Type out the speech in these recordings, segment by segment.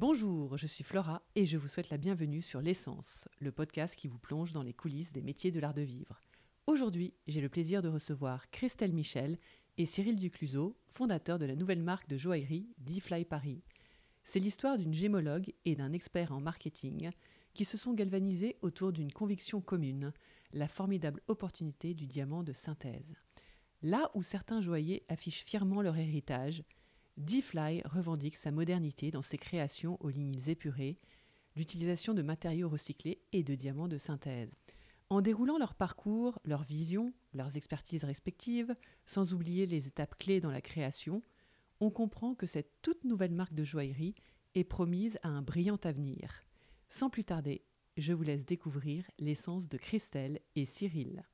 Bonjour, je suis Flora et je vous souhaite la bienvenue sur L'essence, le podcast qui vous plonge dans les coulisses des métiers de l'art de vivre. Aujourd'hui, j'ai le plaisir de recevoir Christelle Michel et Cyril Ducluseau, fondateur de la nouvelle marque de joaillerie D-Fly Paris. C'est l'histoire d'une gémologue et d'un expert en marketing qui se sont galvanisés autour d'une conviction commune, la formidable opportunité du diamant de synthèse. Là où certains joailliers affichent fièrement leur héritage, D-Fly revendique sa modernité dans ses créations aux lignes épurées, l'utilisation de matériaux recyclés et de diamants de synthèse. En déroulant leur parcours, leurs visions, leurs expertises respectives, sans oublier les étapes clés dans la création, on comprend que cette toute nouvelle marque de joaillerie est promise à un brillant avenir. Sans plus tarder, je vous laisse découvrir l'essence de Christelle et Cyril.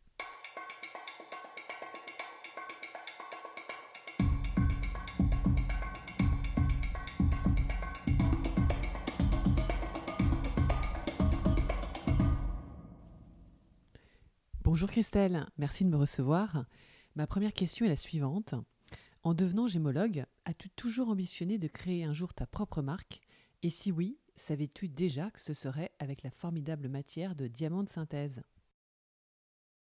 Bonjour Christelle, merci de me recevoir. Ma première question est la suivante. En devenant gémologue, as-tu toujours ambitionné de créer un jour ta propre marque? Et si oui, savais-tu déjà que ce serait avec la formidable matière de diamant de synthèse?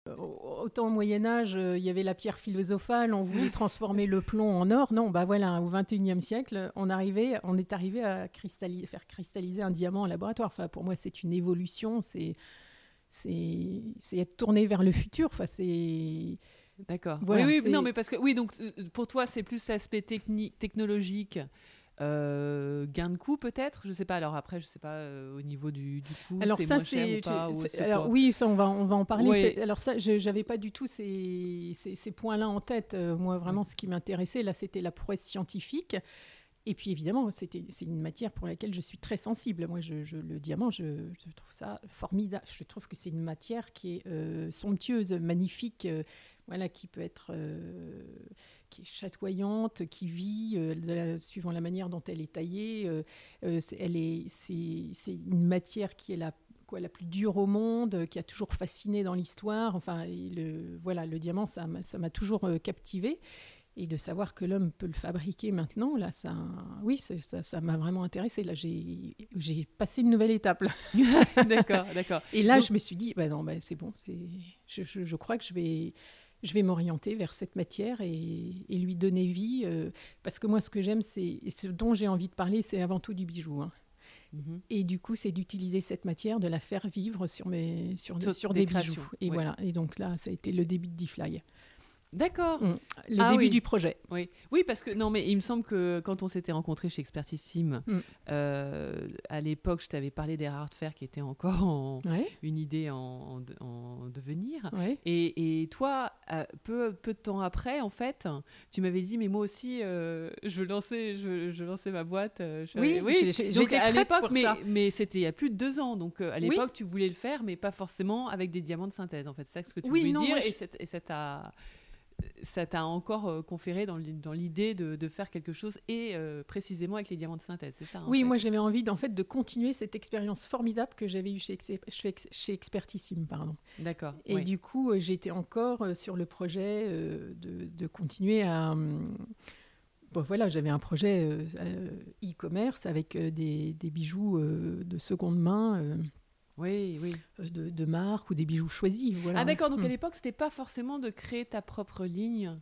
Autant au Moyen Âge, euh, il y avait la pierre philosophale, on voulait transformer le plomb en or. Non, bah voilà, au XXIe siècle, on, arrivait, on est arrivé à faire cristalliser un diamant en laboratoire. Enfin, pour moi, c'est une évolution, c'est c'est être tourné vers le futur. Enfin, c'est D'accord. oui, oui, non, mais parce que oui, donc euh, pour toi, c'est plus aspect technologique. Euh, gain de coût peut-être? Je sais pas alors après je sais pas euh, au niveau du, du coût alors ça c'est alors oui ça on va on va en parler alors ça j'avais pas du tout ces, ces, ces points là en tête moi vraiment ce qui m'intéressait là c'était la prouesse scientifique et puis évidemment, c'est une matière pour laquelle je suis très sensible. Moi, je, le diamant, je, trouve ça formidable. Je trouve que c'est une matière qui est euh, somptueuse, magnifique, euh, voilà, qui peut être, euh, qui est chatoyante, qui vit suivant la manière dont elle est taillée. elle est, c'est une matière qui est la Quoi, la plus dure au monde, qui a toujours fasciné dans l'histoire. Enfin, le, voilà, le diamant, ça m'a toujours captivé et de savoir que l'homme peut le fabriquer maintenant, là, ça, oui, ça, m'a vraiment intéressé. Là, j'ai, passé une nouvelle étape. d'accord, d'accord. Et là, je me suis dit, bah non, bah, c'est bon, c'est, je, je, crois que je vais, je vais m'orienter vers cette matière et, et lui donner vie, euh, parce que moi, ce que j'aime, c'est, et ce dont j'ai envie de parler, c'est avant tout du bijou. Hein. Mhm. Et du coup, c'est d'utiliser cette matière, de la faire vivre sur, mes, sur, sur, des, bijoux. Et voilà. Et donc là, ça a été le début de D-Fly. D'accord. Mm. Le ah début du projet. Oui. oui, parce que non, mais il me semble que quand on s'était rencontrés chez Expertissime, mm. euh, à l'époque, je t'avais parlé des rares de fer qui étaient encore une idée en, devenir. Et, toi, euh, peu, peu de temps après, en fait, tu m'avais dit, mais moi aussi, euh, je, lançais, je, je, lançais ma boîte. oui, oui. j'étais à l'époque, mais, mais c'était il y a plus de deux ans. Donc à l'époque, tu voulais le faire, mais pas forcément avec des diamants de synthèse. En fait, c'est ça ce que tu voulais dire. Et ça t'a ça t'a encore euh, conféré dans l'idée de, faire quelque chose et euh, précisément avec les diamants de synthèse, c'est ça Oui, moi j'avais envie en fait de continuer cette expérience formidable que j'avais eue chez, chez Expertissime, pardon. D'accord. Et du coup, euh, j'étais encore sur le projet de, continuer à Bon, voilà, j'avais un projet e-commerce avec des, des, bijoux de seconde main oui, oui. Euh, de, de marque ou des bijoux choisis. Voilà. Ah d'accord, donc à hmm. l'époque, c'était pas forcément de créer ta propre ligne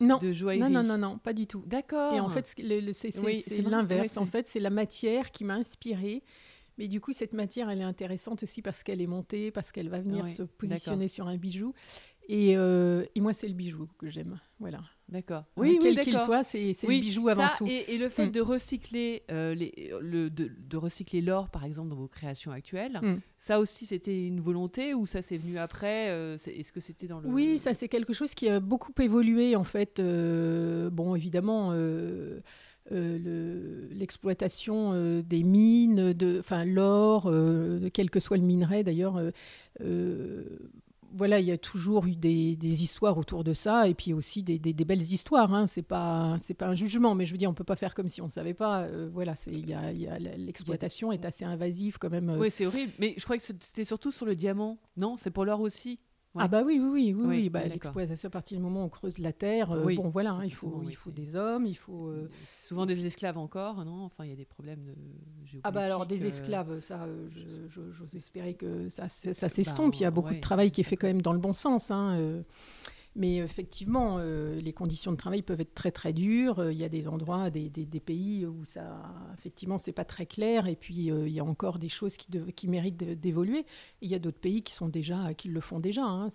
non. de joaillerie. Non, non, non, non, pas du tout. D'accord. Et en fait, c'est l'inverse. En fait, c'est la matière qui m'a inspirée. Mais du coup, cette matière, elle est intéressante aussi parce qu'elle est montée, parce qu'elle va venir se positionner sur un bijou. Et, euh, et moi, c'est le bijou que j'aime. Voilà. D'accord. Oui, quel qu'il soit, c'est le bijou avant tout. Et, le fait mm. de recycler euh, les, le, de, de recycler l'or, par exemple, dans vos créations actuelles, mm. ça aussi, c'était une volonté ou ça s'est venu après euh, Est-ce que c'était dans le Oui, ça c'est quelque chose qui a beaucoup évolué en fait. Euh, bon, évidemment. l'exploitation des mines, de, enfin l'or, quel que soit le minerai d'ailleurs, voilà, il y a toujours eu des, histoires autour de ça, et puis aussi des, belles histoires. Hein. C'est pas c'est pas un jugement, mais je veux dire, on peut pas faire comme si on ne savait pas. Euh, voilà, c'est il y a, l'exploitation est assez invasive quand même. Euh. Oui, c'est horrible. Mais je crois que c'était surtout sur le diamant. Non, c'est pour l'or aussi. Ah bah oui, oui, oui, oui, oui. Bah, l'exploitation à partir du moment où on creuse la terre, euh, bon voilà, hein, il faut, il faut des hommes, il faut... Euh, souvent des esclaves encore, non? Enfin, il y a des problèmes de Ah bah alors des esclaves, ça, j'ose espérer que ça, ça, s'estompe, il y a bah, beaucoup de travail qui est fait quand même dans le bon sens. Hein, mais effectivement, euh, les conditions de travail peuvent être très très dures. Euh, il y a des endroits, des, pays où ça, effectivement, c'est pas très clair. Et puis euh, il y a encore des choses qui, méritent d'évoluer. Il y a d'autres pays qui sont déjà, qui le font déjà. Hein.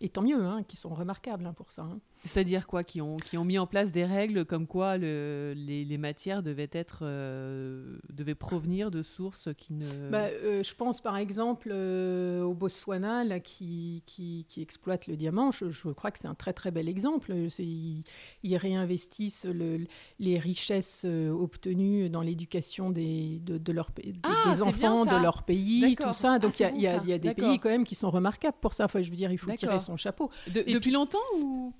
et tant mieux, hein, qui sont remarquables hein, pour ça. C'est-à-dire quoi qui ont, qui ont mis en place des règles comme quoi le, les, les, matières devaient, être, euh, devaient provenir de sources qui ne... Bah, euh, je pense par exemple euh, au Botswana là, qui, qui, qui, exploite le diamant. Je, je crois que c'est un très très bel exemple. Ils, ils, réinvestissent le, les richesses obtenues dans l'éducation des, de, de leur, ah, des enfants de leur pays, tout ça. Donc ah, il y, a, y, a des pays quand même qui sont remarquables pour ça. Enfin, je veux dire, il faut tirer son chapeau. depuis longtemps ou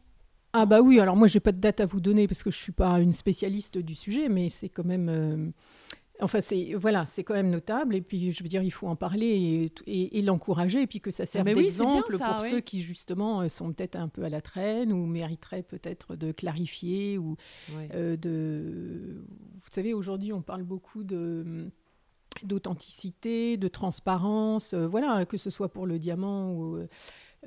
ah bah oui, alors moi j'ai pas de date à vous donner parce que je suis pas une spécialiste du sujet, mais c'est quand même... Euh, enfin, c'est voilà, c'est quand même notable. Et puis, je veux dire, il faut en parler et, l'encourager, et puis que ça ah, serve d'exemple pour ceux qui justement euh, sont peut-être un peu à la traîne ou mériteraient peut-être de clarifier ou euh, de. Vous savez, aujourd'hui, on parle beaucoup de d'authenticité, de transparence, voilà, que ce soit pour le diamant ou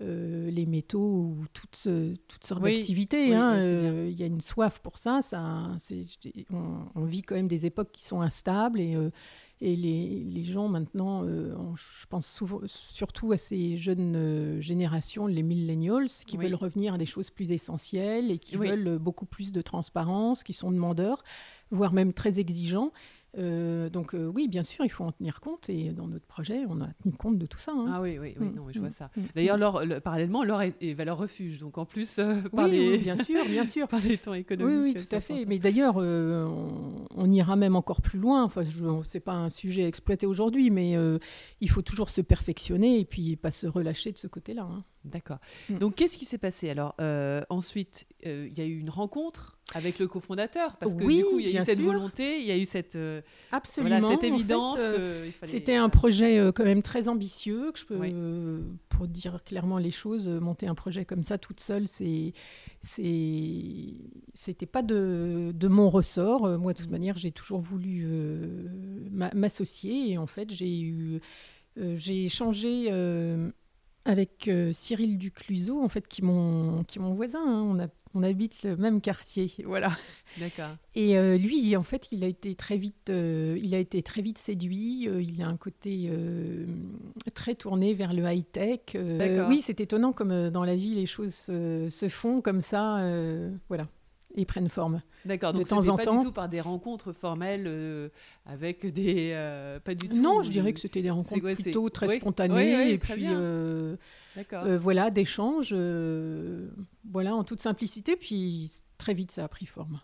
euh, les métaux ou toutes, toutes sortes d'activités. Hein, euh, il y a une soif pour ça. ça on, vit quand même des époques qui sont instables et, euh, et les, les, gens maintenant, je pense souvent, surtout à ces jeunes générations, les millennials, qui veulent revenir à des choses plus essentielles et qui veulent beaucoup plus de transparence, qui sont demandeurs, voire même très exigeants. Euh, donc euh, oui, bien sûr, il faut en tenir compte et dans notre projet, on a tenu compte de tout ça. Hein. Ah oui, oui, oui mm, non, je vois mm, ça. Mm, D'ailleurs, parallèlement, l'or est, est, valeur refuge, donc en plus euh, par les... bien sûr, bien sûr, par les temps économiques. Oui, oui, tout à fait. Mais d'ailleurs, on, ira même encore plus loin. Enfin, c'est pas un sujet exploité aujourd'hui, mais il faut toujours se perfectionner et puis pas se relâcher de ce côté-là. Hein. D'accord. Donc, qu'est-ce qui s'est passé Alors, ensuite, il y a eu une rencontre avec le cofondateur, parce que du coup, il y a eu cette volonté, il y a eu cette, euh, Absolument, cette évidence. Euh, c'était un projet euh, quand même très ambitieux, que je peux, pour dire clairement les choses, monter un projet comme ça toute seule, c'est, c'était pas de, de, mon ressort. Moi, de toute manière, j'ai toujours voulu m'associer, et en fait, j'ai eu, j'ai échangé avec Cyril Ducluseau, en fait, qui est mon, qui mon voisin. Hein. On a on habite le même quartier, voilà. D'accord. Et euh, lui, en fait, il a été très vite, euh, il a été très vite séduit. Euh, il a un côté très tourné vers le high tech. oui, c'est étonnant comme dans la vie les choses se font comme ça, voilà, et prennent forme. D'accord. Donc de temps en pas temps. du tout par des rencontres formelles avec des, pas du tout. Non, je dirais que c'était des rencontres plutôt très spontanées et puis. Euh, voilà, d'échanges, euh, voilà, en toute simplicité. Puis très vite, ça a pris forme.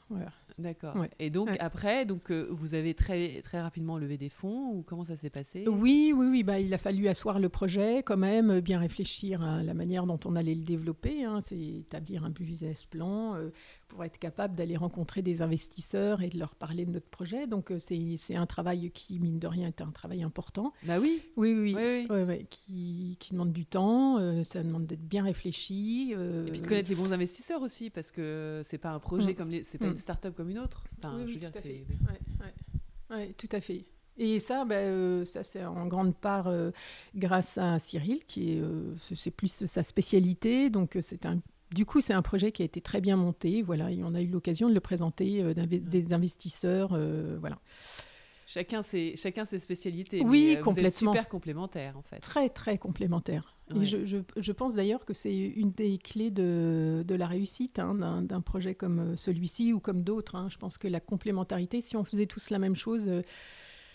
D'accord. Et donc après, donc euh, vous avez très très rapidement levé des fonds ou comment ça s'est passé? Oui, oui, oui. Bah, il a fallu asseoir le projet, quand même, bien réfléchir à la manière dont on allait le développer. Hein. C'est établir un business plan, pour être capable d'aller rencontrer des investisseurs et de leur parler de notre projet. Donc euh, c'est un travail qui, mine de rien, est un travail important. Bah oui. Oui, oui, oui. qui, qui, demande du temps, euh, ça demande d'être bien réfléchi. Euh, et puis de connaître les bons investisseurs aussi, parce que c'est pas un projet mm. comme les, c'est pas une mm. start-up comme une autre. Enfin, oui, je veux dire, c'est. Ouais, tout à fait. Et ça, ben, ça c'est en grande part grâce à Cyril, qui est, c'est plus sa spécialité. Donc c'est un du coup, c'est un projet qui a été très bien monté. Voilà, et on a eu l'occasion de le présenter euh, des investisseurs. Euh, voilà. Chacun ses, chacun ses spécialités. Oui, mais, complètement. Vous êtes super complémentaires, en fait. Très, très complémentaires. je, je, je, pense d'ailleurs que c'est une des clés de, de la réussite hein, d'un projet comme celui-ci ou comme d'autres. Hein. Je pense que la complémentarité, si on faisait tous la même chose,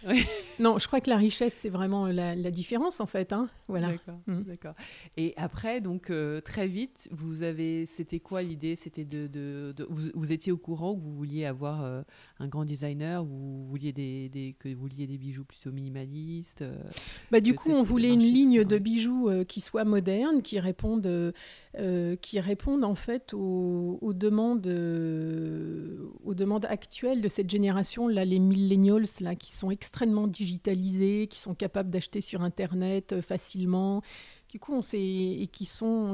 non, je crois que la richesse, c'est vraiment la, différence en fait. Hein. voilà. Mm. D'accord. Et après, donc euh, très vite, vous avez, c'était quoi l'idée? C'était de, de, vous, étiez au courant que vous vouliez avoir euh, un grand designer, vous vouliez des, que vous vouliez des bijoux plutôt minimalistes. Euh, bah du coup, on voulait une ligne de bijoux qui soit moderne, qui réponde euh, qui répondent en fait aux, demandes, euh, aux demandes actuelles de cette génération, là, les millennials, là, qui sont extrêmement digitalisés, qui sont capables d'acheter sur Internet euh, facilement, Du coup, on sait et qui sont.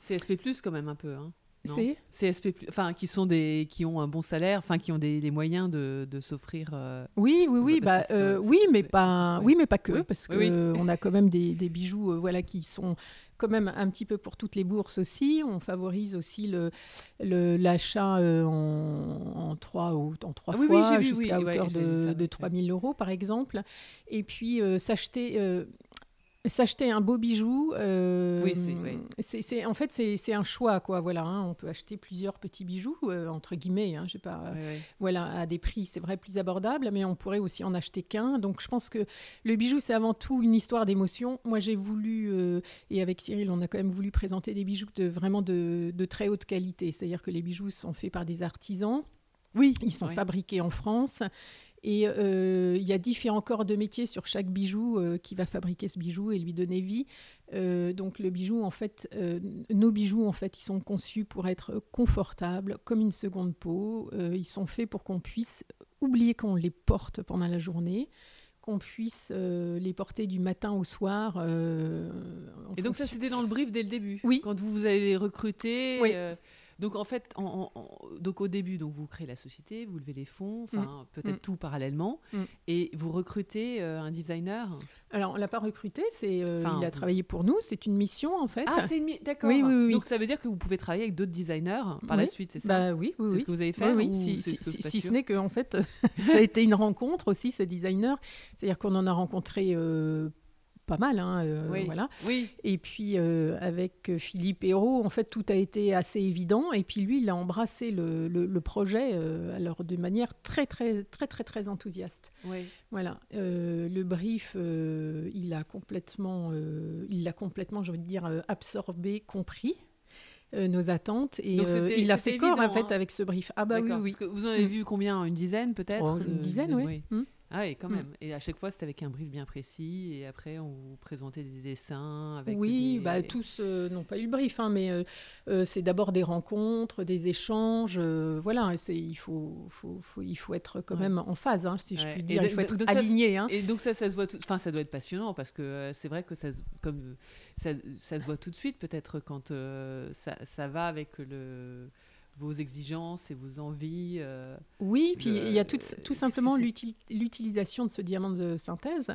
CSP plus quand même un peu. Hein. C'est CSP, enfin qui sont des, qui ont un bon salaire, enfin qui ont des, les moyens de, de s'offrir. oui, oui, oui, bah, oui, mais pas, oui, mais pas que, parce que on a quand même des, des bijoux, voilà, qui sont quand même un petit peu pour toutes les bourses aussi. On favorise aussi le, l'achat euh, en, trois, ou, en trois ah fois jusqu'à hauteur de, de 3 000 euros par exemple. Et puis euh, s'acheter euh, S'acheter un beau bijou, euh, c'est, en fait c'est, un choix quoi. Voilà, hein. on peut acheter plusieurs petits bijoux euh, entre guillemets. Hein, pas, voilà, à des prix c'est vrai plus abordables, mais on pourrait aussi en acheter qu'un. Donc je pense que le bijou c'est avant tout une histoire d'émotion. Moi j'ai voulu euh, et avec Cyril on a quand même voulu présenter des bijoux de vraiment de, de très haute qualité. C'est-à-dire que les bijoux sont faits par des artisans. Oui, ils sont fabriqués en France et euh, il y a différents corps de métier sur chaque bijou euh, qui va fabriquer ce bijou et lui donner vie. Euh, donc le bijou, en fait, nos bijoux, en fait, ils sont conçus pour être confortables, comme une seconde peau. ils sont faits pour qu'on puisse oublier qu'on les porte pendant la journée qu'on puisse les porter du matin au soir. et donc ça, c'était dans le brief dès le début Oui. Quand vous vous avez recruté oui. Donc en fait, donc au début, donc vous créez la société, vous levez les fonds, enfin mm. peut-être mm. tout parallèlement, mm. et vous recrutez euh, un designer. Alors on l'a pas recruté, c'est euh, il a travaillé pour nous, c'est une mission en fait. Ah c'est une d'accord. Oui, oui, oui, Donc ça veut dire que vous pouvez travailler avec d'autres designers par la suite, c'est ça? Bah oui, oui. C'est ce que vous avez fait. Oui, si, si, ce n'est que en fait, ça a été une rencontre aussi ce designer, c'est-à-dire qu'on en a rencontré euh, pas mal. Hein, euh, voilà. oui. Et puis euh, avec Philippe Hérault, en fait, tout a été assez évident. Et puis lui, il a embrassé le, le, projet euh, alors de manière très, très, très, très, très enthousiaste. Oui. Voilà. le brief, il a complètement, il l'a complètement, j'ai envie de dire, absorbé, compris. nos attentes et il a fait corps en fait hein. avec ce brief. Ah bah oui, oui. vous en avez mm. vu combien? Une dizaine peut-être? Oh, Une dizaine, oui. Mm. Ah oui, quand mm. même. Et à chaque fois, c'était avec un brief bien précis. Et après, on vous présentait des dessins. Avec oui, bah, tous euh, n'ont pas eu le brief, hein, mais euh, euh, c'est d'abord des rencontres, des échanges. voilà, il faut, faut, faut, il faut être quand même en phase, hein, si je puis dire. il faut être aligné. Hein. Et donc ça, ça se voit. Enfin, ça doit être passionnant parce que c'est vrai que ça, comme ça, ça, se voit tout de suite, peut-être quand ça, ça va avec le vos exigences et vos envies. Euh, oui, puis il y a tout, tout simplement l'utilisation de ce diamant de synthèse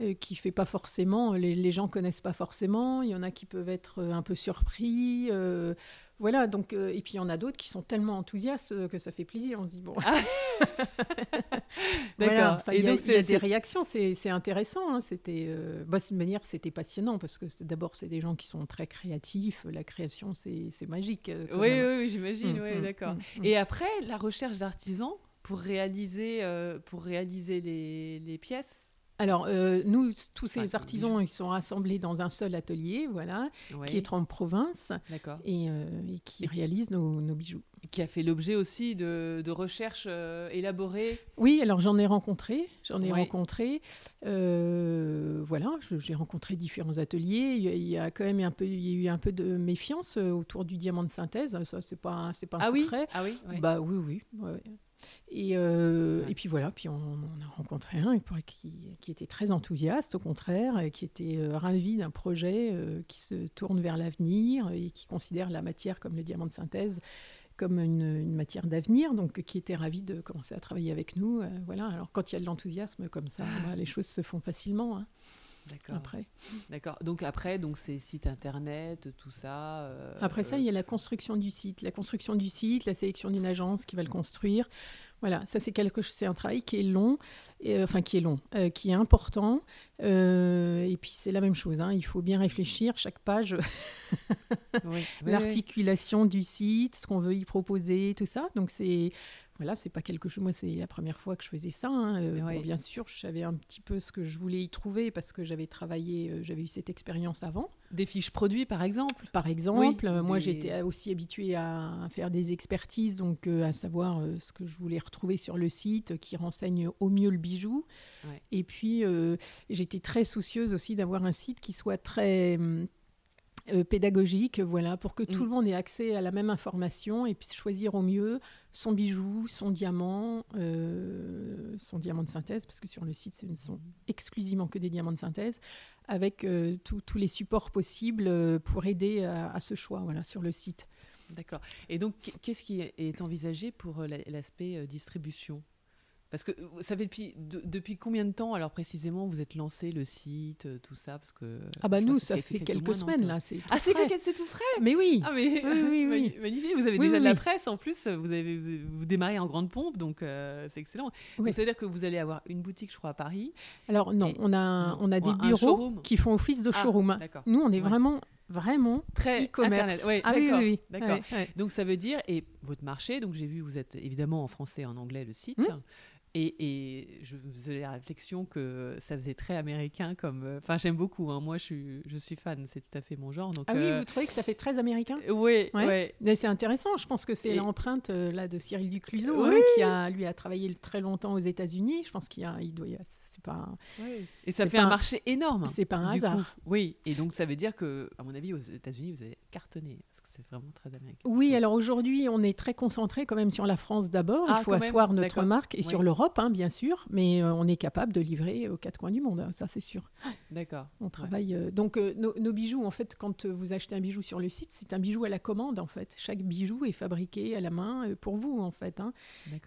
euh, qui fait pas forcément, les, les, gens connaissent pas forcément, il y en a qui peuvent être un peu surpris. Euh, voilà, donc, euh, et puis il y en a d'autres qui sont tellement enthousiastes euh, que ça fait plaisir. On se dit, bon. Ah. D'accord. et donc, il y a, des réactions, c'est intéressant. Hein, c'était, euh, bah, manière, c'était passionnant parce que d'abord, c'est des gens qui sont très créatifs. La création, c'est magique. oui, oui, j'imagine. Mmh, mmh, d'accord. Mmh, et après, la recherche d'artisans pour réaliser, pour réaliser les, les pièces alors, euh, nous, tous ces artisans, ils sont rassemblés dans un seul atelier, voilà, qui est en province et, euh, et, qui réalise nos, bijoux. Qui a fait l'objet aussi de, recherches euh, élaborées Oui, alors j'en ai rencontré, j'en ai rencontré. voilà, j'ai rencontré différents ateliers. Il y, a, quand même un peu, il y a eu un peu de méfiance autour du diamant de synthèse. Ça, c'est pas, c'est pas un ah secret. Ah oui, Bah oui, oui. Et, euh, et, puis voilà, puis on, a rencontré un qui, qui, était très enthousiaste, au contraire, et qui était euh, ravi d'un projet euh, qui se tourne vers l'avenir et qui considère la matière comme le diamant de synthèse comme une, matière d'avenir, donc qui était ravi de commencer à travailler avec nous. voilà. Alors quand il y a de l'enthousiasme comme ça, bah, les choses se font facilement. Hein. D'accord. Après. D'accord. Donc après, donc c'est site internet, tout ça. Après ça, il y a la construction du site, la construction du site, la sélection d'une agence qui va le construire. Voilà, ça c'est quelque c'est un travail qui est long, et, euh, enfin qui est long, euh, qui est important. Euh, et puis c'est la même chose, hein, il faut bien réfléchir chaque page, l'articulation du site, ce qu'on veut y proposer, tout ça. Donc c'est voilà, c'est pas quelque chose. Moi, c'est la première fois que je faisais ça. Hein. Euh, bien sûr, je savais un petit peu ce que je voulais y trouver parce que j'avais travaillé, euh, j'avais eu cette expérience avant. Des fiches produits, par exemple? Par exemple, euh, moi, j'étais aussi habituée à, faire des expertises, donc à savoir ce que je voulais retrouver sur le site, qui renseigne au mieux le bijou. Et puis, j'étais très soucieuse aussi d'avoir un site qui soit très hum, pédagogique, voilà, pour que tout mm. le monde ait accès à la même information et puisse choisir au mieux son bijou, son diamant, son diamant de synthèse, parce que sur le site, ce ne sont exclusivement que des diamants de synthèse, avec tous les supports possibles pour aider à, à, ce choix, voilà, sur le site. D'accord. Et donc, qu'est-ce qui est envisagé pour l'aspect distribution? Parce que vous savez depuis, depuis combien de temps, alors précisément, vous êtes lancé le site, euh, tout ça? Parce que, Ah bah nous, ça fait quelques, semaines là. Ah, c'est tout frais? Mais oui Ah mais oui, oui, magnifique, vous avez déjà de la presse en plus, vous, avez, vous, démarrez en grande pompe, donc euh, c'est excellent. C'est-à-dire que vous allez avoir une boutique, je crois, à Paris Alors non, on a, on a des bureaux qui font office de ah, showroom. Nous, on est vraiment vraiment très e-commerce. ah, oui, oui, d'accord. Donc ça veut dire et votre marché. Donc j'ai vu vous êtes évidemment en français et en anglais le site. Hum. Et, et, je faisais la réflexion que ça faisait très américain comme. Euh, enfin, j'aime beaucoup. Hein. Moi, je suis, je suis fan. C'est tout à fait mon genre. Donc, ah oui, euh, vous trouvez que ça fait très américain? Oui, ouais. Mais c'est intéressant. Je pense que c'est l'empreinte euh, là de Cyril Ducluseau hein, qui a lui a travaillé très longtemps aux États-Unis. Je pense qu'il il doit. C'est pas. Et ça fait un, marché énorme. C'est pas un hasard. Oui. Et donc ça veut dire que, à mon avis, aux États-Unis, vous avez cartonné c'est vraiment très américain. Oui, alors aujourd'hui, on est très concentré quand même sur la France d'abord. Il ah, faut asseoir notre marque et sur l'Europe, hein, bien sûr, mais euh, on est capable de livrer aux quatre coins du monde, hein, ça c'est sûr. D'accord. On travaille. Euh, donc euh, nos, bijoux, en fait, quand vous achetez un bijou sur le site, c'est un bijou à la commande, en fait. Chaque bijou est fabriqué à la main pour vous, en fait. Hein.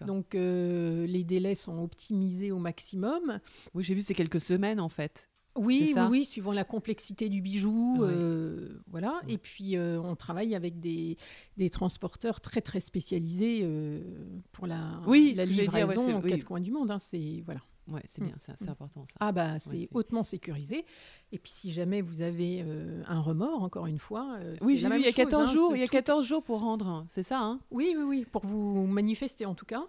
Donc les délais sont optimisés au maximum. Oui, j'ai vu c'est quelques semaines, en fait. Oui, oui, suivant la complexité du bijou, euh, voilà. Et puis euh, on travaille avec des, des, transporteurs très très spécialisés euh, pour la, oui, la livraison aux quatre coins du monde. Hein, c'est voilà. Ouais, c'est bien, c'est mm. important ça. Ah bah c'est hautement sécurisé. Et puis si jamais vous avez euh, un remords, encore une fois, euh, oui, j'ai vu il y a 14 hein, jours, il y a 14 jours pour rendre, c'est ça hein? Oui, oui, oui, pour vous manifester en tout cas.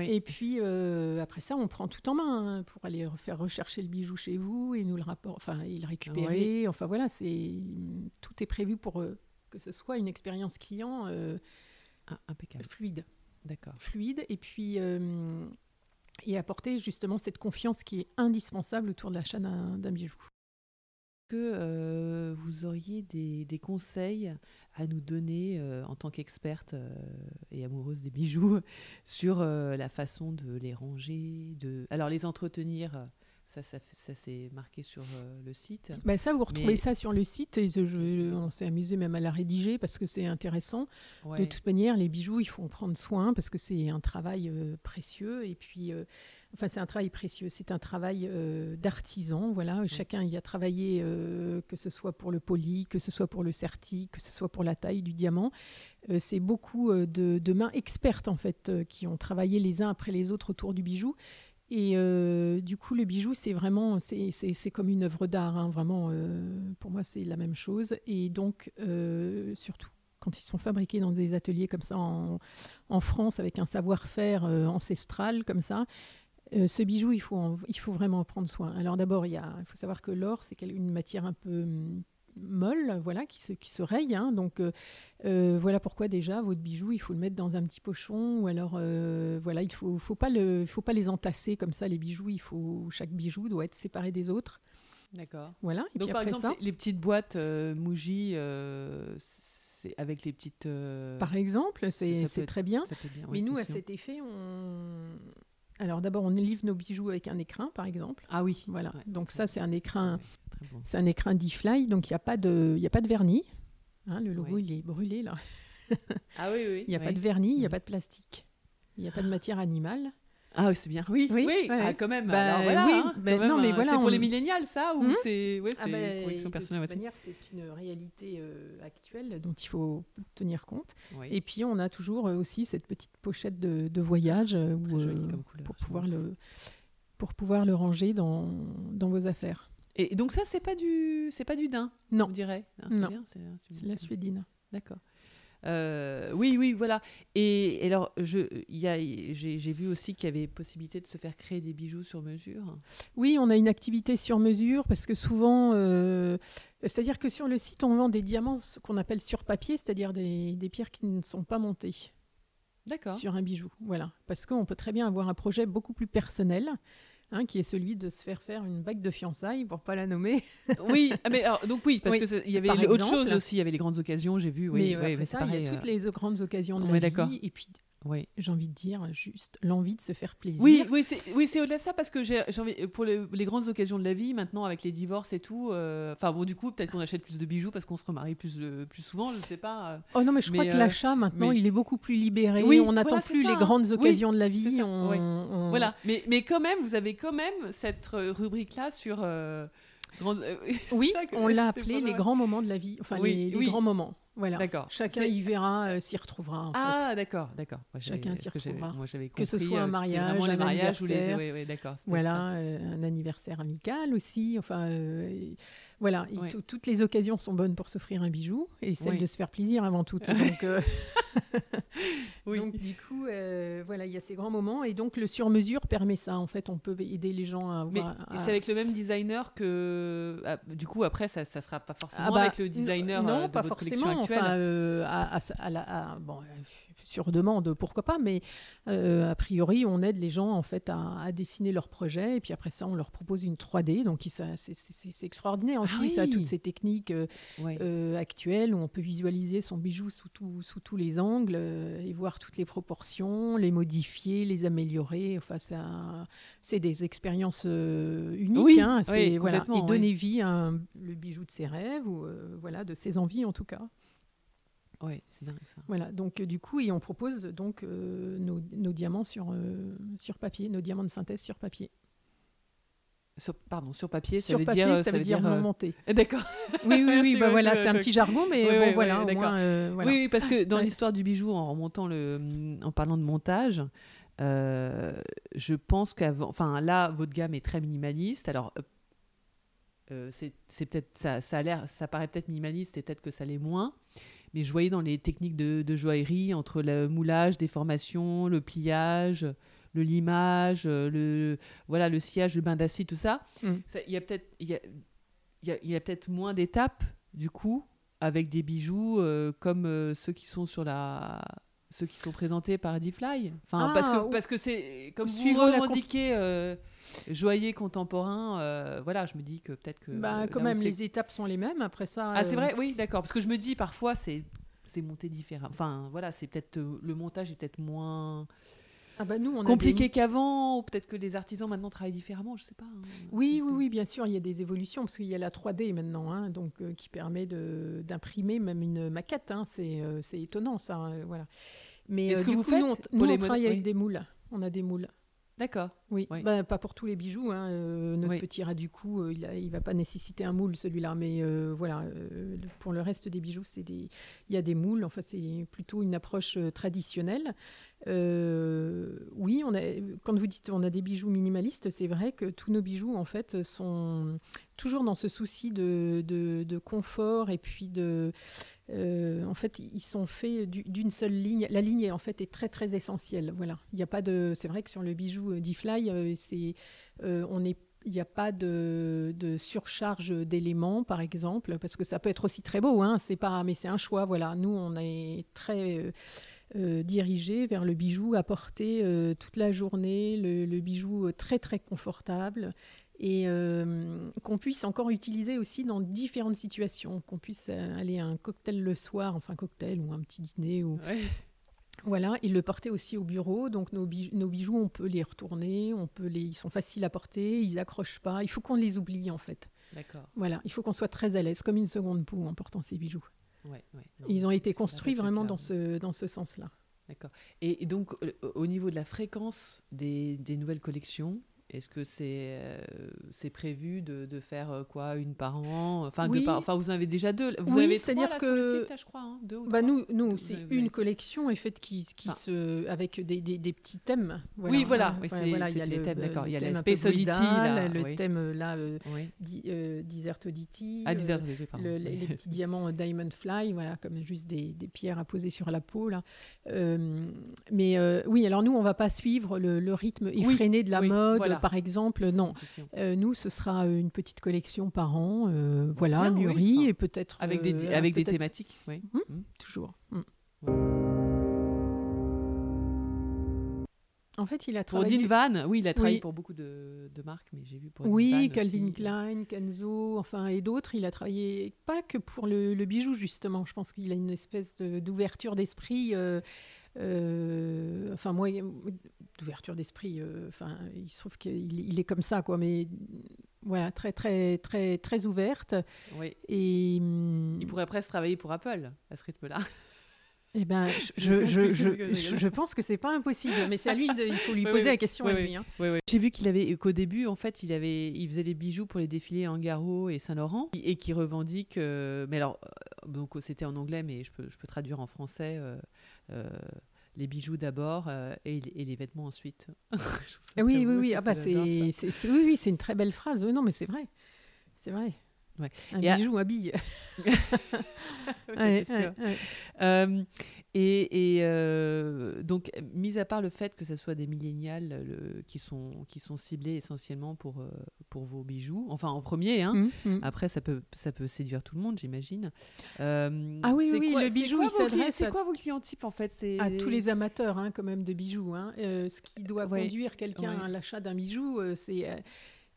Et puis euh, après ça, on prend tout en main hein, pour aller faire rechercher le bijou chez vous et nous le rapport, enfin il récupérer. Enfin voilà, c'est tout est prévu pour que ce soit une expérience client ah, impeccable, fluide. D'accord. Fluide et puis et apporter justement cette confiance qui est indispensable autour de l'achat d'un bijou. Que euh, vous auriez des, conseils à nous donner euh, en tant qu'experte euh, et amoureuse des bijoux sur la façon de les ranger, de alors les entretenir ça, ça, ça s'est marqué sur euh, le site. Bah ça, vous retrouvez ça sur le site. Et je, on s'est amusé même à la rédiger parce que c'est intéressant. De toute manière, les bijoux, il faut en prendre soin parce que c'est un travail euh, précieux. Et puis, euh, enfin, c'est un travail précieux. C'est un travail d'artisan. Voilà, chacun y a travaillé, que ce soit pour le poli, que ce soit pour le serti, que ce soit pour la taille du diamant. c'est beaucoup de, de, mains expertes en fait qui ont travaillé les uns après les autres autour du bijou. Et euh, du coup, le bijou, c'est vraiment, c'est comme une œuvre d'art, hein, vraiment. Euh, pour moi, c'est la même chose. Et donc, euh, surtout quand ils sont fabriqués dans des ateliers comme ça en, France, avec un savoir-faire ancestral comme ça, ce bijou, il faut, il faut vraiment en prendre soin. Alors d'abord, il, il faut savoir que l'or, c'est une matière un peu hum, molle, voilà, qui se, qui se raye. Hein. donc euh, euh, voilà pourquoi déjà votre bijou, il faut le mettre dans un petit pochon ou alors euh, voilà, il faut, faut pas le, faut pas les entasser comme ça. Les bijoux, il faut chaque bijou doit être séparé des autres. D'accord. Voilà. donc par exemple, les petites boîtes Mouji, c'est avec les petites. Par exemple, c'est très bien. Mais nous, à cet effet, on alors d'abord, on livre nos bijoux avec un écrin, par exemple. Ah oui. Voilà. donc ça, c'est un écrin, c'est un écrin D-Fly, donc il n'y a pas de, il a pas de vernis. Hein, le logo, il est brûlé là. ah oui, oui. Il n'y a pas de vernis, il n'y a pas de plastique, il n'y a pas de matière animale. Ah, c'est bien. Oui, oui, oui ah, quand même. Bah, Alors, voilà, oui, hein, non, mais hein. voilà. C'est pour les millénials, ça Ou hmm c'est ouais, ah, bah, personnelle De toute manière, c'est une réalité euh, actuelle dont il faut tenir compte. Et puis, on a toujours euh, aussi cette petite pochette de, de voyage euh, pour, pouvoir le, pour pouvoir le ranger dans, dans vos affaires. Et donc, ça, c'est pas du, c'est pas du daim, non. on dirait. Non, c'est la suédine. D'accord. Euh, oui, oui, voilà. Et, alors, j'ai vu aussi qu'il y avait possibilité de se faire créer des bijoux sur mesure. Oui, on a une activité sur mesure parce que souvent, euh, c'est-à-dire que sur le site, on vend des diamants qu'on appelle sur papier, c'est-à-dire des, des, pierres qui ne sont pas montées. D'accord. Sur un bijou, voilà. Parce qu'on peut très bien avoir un projet beaucoup plus personnel Hein, qui est celui de se faire faire une bague de fiançailles, pour pas la nommer. oui, ah, mais alors, donc oui, parce qu'il y avait autre chose aussi, il y avait les grandes occasions, j'ai vu. Oui, mais, c'est pareil. Il y a toutes les grandes occasions de la vie, et puis oui. J'ai envie de dire juste l'envie de se faire plaisir. Oui, oui, c'est, oui, c'est au-delà de ça parce que j'ai, envie, pour les, grandes occasions de la vie, maintenant avec les divorces et tout, euh, enfin bon, du coup, peut-être qu'on achète plus de bijoux parce qu'on se remarie plus, plus souvent, je sais pas. Euh. oh non, mais je crois que euh, l'achat maintenant, il est beaucoup plus libéré. Oui, on n'attend plus les grandes occasions de la vie. Voilà, mais, mais quand même, vous avez quand même cette rubrique-là sur. Oui, on l'a appelé les grands moments de la vie, enfin les, grands moments. Voilà. D'accord. Chacun y verra, euh, s'y retrouvera. En ah, d'accord, d'accord. Chacun s'y retrouvera. Moi, j'avais que ce soit un mariage, un anniversaire. Oui, oui, d'accord. Voilà, euh, un anniversaire amical aussi. Enfin, euh, voilà, toutes les occasions sont bonnes pour s'offrir un bijou et celle de se faire plaisir avant tout. donc, euh, donc, du coup, euh, voilà, il y a ces grands moments et donc le sur-mesure permet ça. En fait, on peut aider les gens à. Mais c'est avec le même designer que, ah, du coup, après, ça, ça sera pas forcément ah bah, avec le designer. Non, euh, pas forcément. Enfin, à, à, bon, sur demande, pourquoi pas, mais euh, a priori, on aide les gens en fait à, dessiner leur projet et puis après ça, on leur propose une 3D. Donc c'est extraordinaire aussi, ah ça, toutes ces techniques euh, euh, actuelles où on peut visualiser son bijou sous, tout, sous tous les angles et voir toutes les proportions, les modifier, les améliorer. Enfin, c'est des expériences uniques. Hein, voilà, et donner vie à le bijou de ses rêves ou voilà, de ses envies en tout cas. Oui, c'est dingue ça. Voilà, donc euh, du coup, et on propose donc euh, nos, nos, diamants sur, euh, sur papier, nos diamants de synthèse sur papier. Sur, pardon, sur papier, ça veut papier, dire, ça, veut dire, non monté. D'accord. Oui, oui, oui, bah voilà, c'est un petit jargon, mais bon, voilà, au moins, voilà, Oui, parce que dans l'histoire du bijou, en remontant le, en parlant de montage, je pense qu'avant, enfin là, votre gamme est très minimaliste. Alors, c'est peut-être ça, ça a l'air, ça paraît peut-être minimaliste, et peut-être que ça l'est moins mais je voyais dans les techniques de, joaillerie, entre le moulage, déformation, le pliage, le limage, euh, le, voilà, le sillage, le bain d'acide, tout ça. Mm. Il y a peut-être y a, y a peut-être moins d'étapes, du coup, avec des bijoux euh, comme euh, ceux qui sont sur la ceux qui sont présentés par D-Fly. Enfin, parce que ah, parce que c'est comme vous revendiquez joaillier contemporain, euh, voilà, je me dis que peut-être que. Bah, quand même, les étapes sont les mêmes. Après ça. Ah, c'est vrai, oui, d'accord. Parce que je me dis parfois, c'est monté différent. Enfin, voilà, c'est peut-être euh, le montage est peut-être moins. Ah bah nous, on compliqué qu'avant, ou peut-être que les artisans maintenant travaillent différemment, je sais pas. Hein. oui, oui, oui, bien sûr, il y a des évolutions parce qu'il y a la 3D maintenant, hein, donc euh, qui permet d'imprimer même une maquette. Hein, c'est étonnant ça, voilà. Mais ce que vous faites, nous, on, travaille avec des moules. On a des moules. D'accord. Oui, bah, pas pour tous les bijoux. Hein. Euh, notre petit rat du cou, euh, il ne va pas nécessaiter un moule celui-là, mais euh, voilà, pour le reste des bijoux, c'est des, il y a des moules. Enfin, c'est plutôt une approche traditionnelle. Oui, on a, quand vous dites on a des bijoux minimalistes, c'est vrai que tous nos bijoux en fait sont toujours dans ce souci de, confort et puis de euh, en fait, ils sont faits d'une seule ligne. La ligne, en fait, est très très essentielle. Voilà. Il n'y a pas de. C'est vrai que sur le bijou euh, D-Fly, euh, on il n'y a pas de, surcharge d'éléments, par exemple, parce que ça peut être aussi très beau, hein, c'est pas, mais c'est un choix. Voilà, nous, on est très dirigé vers le bijou à porter toute la journée, le, bijou très très confortable et euh, qu'on puisse encore utiliser aussi dans différentes situations, qu'on puisse aller à un cocktail le soir, enfin cocktail ou un petit dîner ou voilà, et le porter aussi au bureau. Donc nos bijoux, nos bijoux, on peut les retourner, on peut les, ils sont faciles à porter, ils accrochent pas. Il faut qu'on les oublie en fait. D'accord. Voilà, il faut qu'on soit très à l'aise, comme une seconde peau en portant ces bijoux. Ils ont été construits vraiment dans ce, dans ce sens-là. D'accord. Et, donc, euh, au niveau de la fréquence des, des nouvelles collections, est-ce que c'est euh, c'est prévu de, de, faire euh, quoi une par an? Enfin deux par, enfin vous en avez déjà deux. Vous oui, avez c'est-à-dire que je crois hein, deux ou bah nous nous c'est une collection en fait qui, qui se avec des, des, des, petits thèmes oui voilà, oui, voilà il y a les thèmes d'accord. il y a le Space Oddity le thème là euh, Desert Oddity ah, Desert Oddity pardon. les, petits diamants Diamond Fly voilà comme juste des, des, pierres à poser sur la peau là. Mais oui alors nous on va pas suivre le, le rythme effréné de la mode par exemple, non. Euh, nous, ce sera une petite collection par an, euh, voilà, mûrie et peut-être avec des euh, avec des thématiques, oui. Hum, mmh. Toujours. Hum. En fait, il a travaillé. Pour Dean Van, oui, il a travaillé pour beaucoup de, marques, mais j'ai vu pour Oui, Calvin Klein, Kenzo, enfin, et d'autres. Il a travaillé pas que pour le, bijou, justement. Je pense qu'il a une espèce d'ouverture d'esprit. Euh, euh, enfin, moi, d'ouverture d'esprit. Euh, enfin, il se trouve qu'il est comme ça, quoi. Mais voilà, très, très, très, très ouverte. Oui. Et il pourrait presque travailler pour Apple à ce rythme-là. Eh ben, je, je, je, je, pense que c'est pas impossible, mais c'est à lui, il faut lui poser la question à lui. Hein. J'ai vu qu'il avait, qu'au début, en fait, il avait, il faisait des bijoux pour les défilés Angaro et Saint-Laurent, et qui revendique. Euh, mais alors, euh, donc c'était en anglais, mais je peux, je peux traduire en français. Euh, les bijoux d'abord et, les vêtements ensuite. Ah oui, oui, oui. Ah bah c'est, oui, oui, c'est une très belle phrase. non, mais c'est vrai, c'est vrai. Un bijou habille. ouais, sûr. Euh, et, euh, donc, mis à part le fait que ce soit des millénials qui, sont, qui sont ciblés essentiellement pour, euh, pour vos bijoux, enfin en premier, hein. Mmh, mmh. après ça peut, ça peut séduire tout le monde, j'imagine. ah oui, oui, le bijou, il s'adresse. C'est quoi vos clients types en fait? À tous les amateurs, hein, quand même, de bijoux. Hein. ce qui doit conduire quelqu'un à l'achat d'un bijou, c'est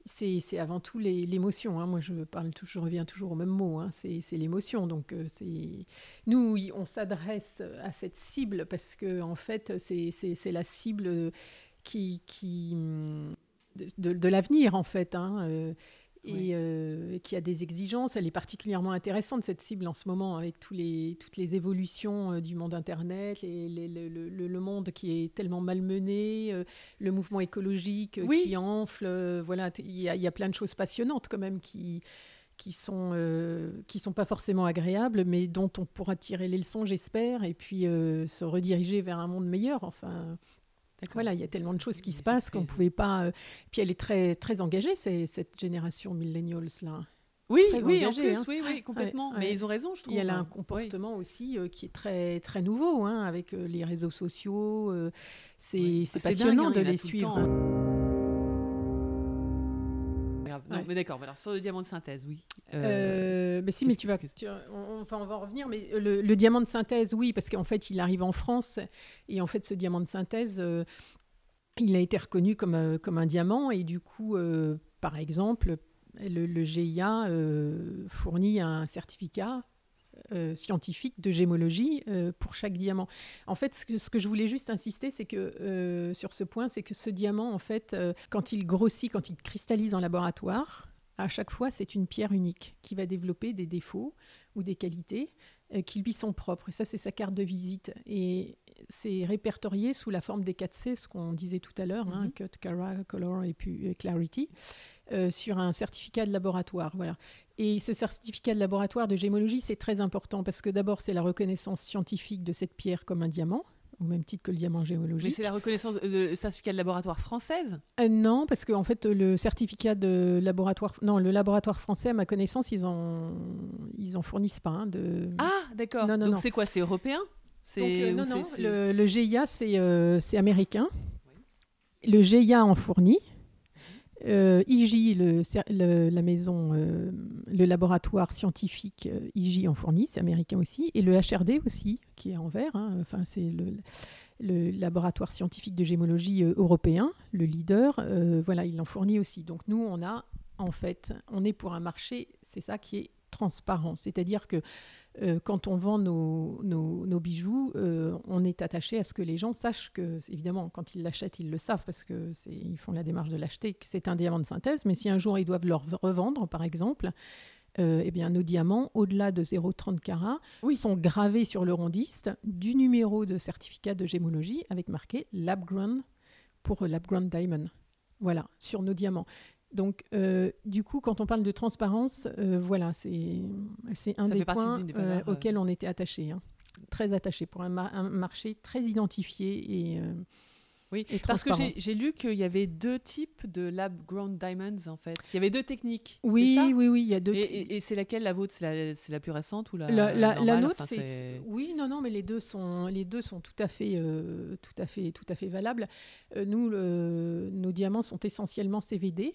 c'est avant tout l'émotion. Hein. Moi, je, parle je reviens toujours au même mot. Hein. C'est l'émotion. Donc, euh, c'est nous, on s'adresse à cette cible parce que, en fait, c'est la cible qui, qui de, de l'avenir, en fait. Hein. Et euh, qui a des exigences. Elle est particulièrement intéressante, cette cible, en ce moment, avec tous les, toutes les évolutions euh, du monde Internet, le, monde qui est tellement malmené, euh, le mouvement écologique qui enfle. voilà, il y, y, a plein de choses passionnantes quand même qui qui sont qui sont pas forcément agréables, mais dont on pourra tirer les leçons, j'espère, et puis se rediriger vers un monde meilleur. Enfin, voilà, il y a tellement de choses qui se passent qu'on ne pouvait pas. Euh, puis elle est très, très engagée, cette génération millennials là. Oui, oui, en plus, hein. oui, oui, complètement. Mais ils ont raison, je trouve. Et elle a un comportement aussi euh, qui est très, très nouveau, hein, avec euh, les réseaux sociaux. c'est ah, passionnant hein, de les suivre. Mais d'accord. Alors sur le diamant de synthèse, oui. Euh, mais si, mais tu vas. on, enfin, on va en revenir. Mais le, diamant de synthèse, oui, parce qu'en fait, il arrive en France et en fait, ce diamant de synthèse, euh, il a été reconnu comme, euh, comme un diamant et du coup, par exemple, le, le GIA fournit un certificat euh, scientifique de gémologie euh, pour chaque diamant. En fait, ce que, ce que je voulais juste insister, c'est que euh, sur ce point, c'est que ce diamant, en fait, quand il grossit, quand il cristallise en laboratoire, à chaque fois, c'est une pierre unique qui va développer des défauts ou des qualités qui lui sont propres. Et ça, c'est sa carte de visite. Et c'est répertorié sous la forme des 4 C, ce qu'on disait tout à l'heure, hein, mhm. cut, cara, color et puis clarity, sur un certificat de laboratoire. Voilà. Et ce certificat de laboratoire de gémologie, c'est très important parce que d'abord, c'est la reconnaissance scientifique de cette pierre comme un diamant au même titre que le diamant géologique. Mais c'est la reconnaissance, euh, le certificat de laboratoire française? Euh, Non, parce qu'en en fait, le certificat de laboratoire, non, le laboratoire français, à ma connaissance, ils en, ils en fournissent pas. Hein, de... Ah, d'accord. Donc c'est quoi C'est européen? Euh, Non, non. Le, le, GIA, c'est américain. Le GIA en fournit. Euh, IJ, le, la maison, euh, le laboratoire scientifique euh, IJ en fournit, c'est américain aussi, et le HRD aussi, qui est en vert, hein, enfin, c'est le, laboratoire scientifique de gémologie européen, le leader, voilà, il en fournit aussi. Donc nous, on a, en fait, on est pour un marché, c'est ça qui est transparent, c'est-à-dire que euh, quand on vend nos, nos, bijoux, euh, on est attaché à ce que les gens sachent que, évidemment, quand ils l'achètent, ils le savent parce qu'ils font la démarche de l'acheter, que c'est un diamant de synthèse. Mais si un jour ils doivent le revendre, par exemple, euh, eh bien, nos diamants, au-delà de 0,30 carats, sont gravés sur le rondiste du numéro de certificat de gémologie avec marqué Lab Ground pour Lab Ground Diamond. Voilà, sur nos diamants. Donc, euh, du coup, quand on parle de transparence, euh, voilà, c'est un des points euh, auxquels on était attaché, hein. très attaché pour un, marché très identifié et oui, parce que j'ai lu qu'il y avait deux types de lab ground diamonds en fait. Il y avait deux techniques. Oui, oui, oui, il y a deux. Et, et, c'est laquelle la vôtre? C'est la, la, plus récente ou la La, la, nôtre, c'est. Oui, non, non, mais les deux sont, les deux sont tout à fait, tout à fait, tout à fait valables. nous, le, nos diamants sont essentiellement CVD.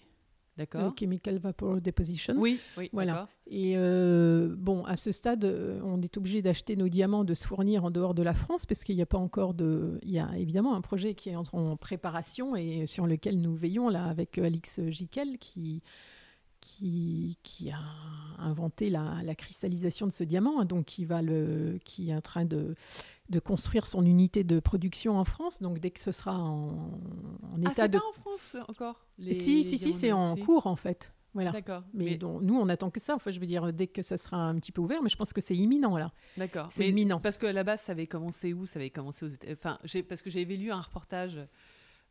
D'accord. chemical Vapor Deposition. Oui, oui. Voilà. Et bon, à ce stade, on est obligé d'acheter nos diamants, de se fournir en dehors de la France, parce qu'il n'y a pas encore de. Il y a évidemment un projet qui est en, préparation et sur lequel nous veillons là avec Alix Jiquel qui qui, qui, a inventé la, la, cristallisation de ce diamant, hein, donc qui, va le, qui est en train de, de, construire son unité de production en France. Donc dès que ce sera en, en ah, état de... pas en France encore Si, si, si, c'est en cours en fait. Voilà. D'accord. Mais, nous, on attend que ça. Enfin, je veux dire, dès que ça sera un petit peu ouvert, mais je pense que c'est imminent là. D'accord. C'est imminent. Parce qu'à la base, ça avait commencé où? Ça avait commencé aux États. Enfin, parce que j'avais lu un reportage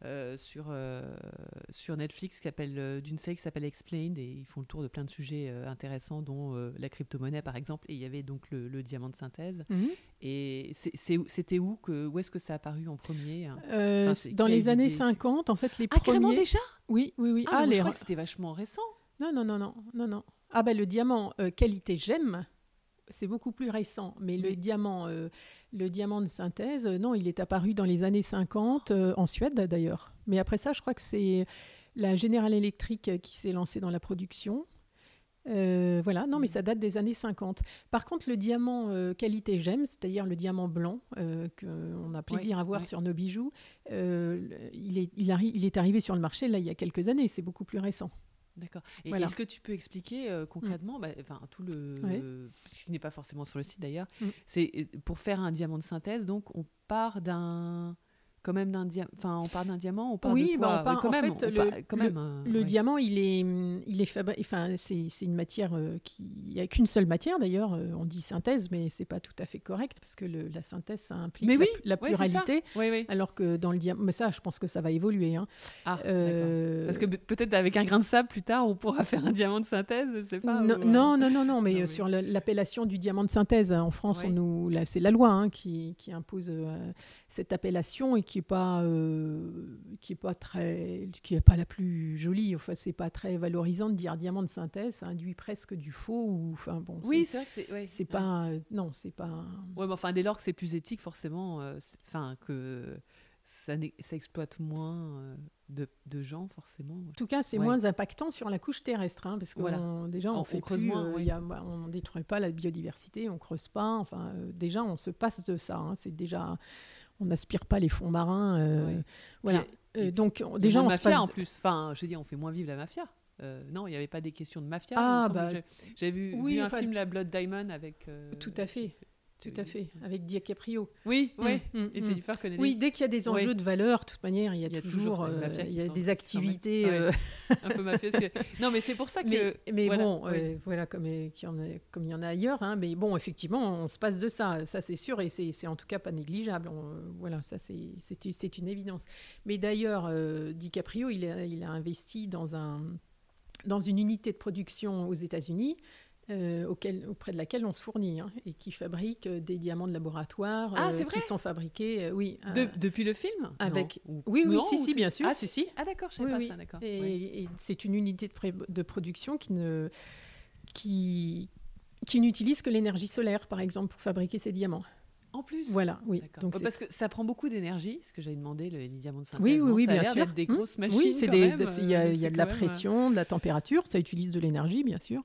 euh, sur, euh, sur Netflix qui s'appelle euh, d'une série qui s'appelle Explained et ils font le tour de plein de sujets intéressants dont la crypto-monnaie par exemple. Et il y avait donc le, diamant de synthèse. Mhm. et c'était où que où est-ce que ça a apparu en premier hein? Dans les années 50 en fait les ah, premiers déjà? Oui oui oui. Ah, je crois que c'était vachement récent. Non non non non non non. Ah ben le diamant qualité gemme c'est beaucoup plus récent. Mais le diamant le diamant de synthèse, non, il est apparu dans les années 50, euh, en Suède d'ailleurs. Mais après ça, je crois que c'est la General Electric qui s'est lancée dans la production. Euh, voilà, non, mais ça date des années 50. Par contre, le diamant euh, qualité gemme, c'est-à-dire le diamant blanc qu'on a plaisir à voir sur nos bijoux, il, est, il, est arrivé sur le marché là il y a quelques années, c'est beaucoup plus récent. D'accord. Et est-ce que tu peux expliquer euh, concrètement, bah, enfin tout le, ce qui n'est pas forcément sur le site d'ailleurs, mm. c'est pour faire un diamant de synthèse, donc on part d'un quand même d'un diamant. Enfin, on parle d'un diamant, on parle oui, de quoi bah, quand même, en fait, le, quand même, le, diamant, il est, il est Enfin, c'est, une matière euh, qui, il n'y a qu'une seule matière d'ailleurs. Euh, on dit synthèse, mais c'est pas tout à fait correct parce que la synthèse, ça implique mais oui, la, pluralité. Oui, oui. Alors que dans le diamant, mais ça, je pense que ça va évoluer. Hein. Ah, euh... Parce que peut-être avec un grain de sable plus tard, on pourra faire un diamant de synthèse, je sais pas. Non, non, non, non, mais, euh, sur l'appellation du diamant de synthèse, en France, on nous, c'est la loi hein, qui, qui, impose cette appellation et qui est pas qui est pas très, qui est pas la plus jolie. Enfin, c'est pas très valorisant de dire diamant de synthèse, ça induit presque du faux. Ou, enfin bon. Oui, c'est vrai que c'est. Ouais, c'est pas, non, c'est pas. Ouais, mais enfin, dès lors que c'est plus éthique, forcément, euh, enfin que ça, ça, exploite moins euh, de, de, gens, forcément. En tout cas, c'est moins impactant sur la couche terrestre, hein, parce que voilà. déjà, on, fait creuse moins, euh, a, bah, on détruit pas la biodiversité, on creuse pas. Enfin, déjà, on se passe de ça. Hein, c'est déjà on n'aspire pas les fonds marins. Euh, voilà. Euh, donc déjà on mafia en plus. Enfin, je dis, on fait moins vivre la mafia. Euh, non, il n'y avait pas des questions de mafia. Ah, bah, J'ai vu, vu, un film, La Blood Diamond, avec. tout à fait. Tout à fait, avec DiCaprio. Oui, oui. Mm, mm, et mm. Jennifer Connelly. Oui, dès qu'il y a des enjeux de valeur, de toute manière, il y a, toujours, il y a des activités un peu mafieuses. Non, mais c'est pour ça que. Mais, bon, voilà, comme, il y en a, comme il y en a ailleurs. Hein, mais bon, effectivement, on se passe de ça, ça c'est sûr, et c'est en tout cas pas négligeable. voilà, ça c'est une évidence. Mais d'ailleurs, DiCaprio, il a, il a investi dans un dans une unité de production aux États-Unis euh, auprès de laquelle on se fournit hein, et qui fabrique euh, des diamants de laboratoire ah, euh, qui sont fabriqués, oui. depuis le film? avec, Oui, oui, si, si, bien sûr. Ah, si, si. Ah, d'accord, je sais pas ça, d'accord. Et, c'est une unité de, de, production qui ne qui qui n'utilise que l'énergie solaire, par exemple, pour fabriquer ces diamants. En plus Voilà, oui. Donc Parce que ça prend beaucoup d'énergie, ce que j'avais demandé, le diamant de synthèse. Oui, oui, oui, bien sûr. des mmh. grosses machines. Oui, c'est des, il y a, y a de la pression, de la température, ça utilise de l'énergie, bien sûr.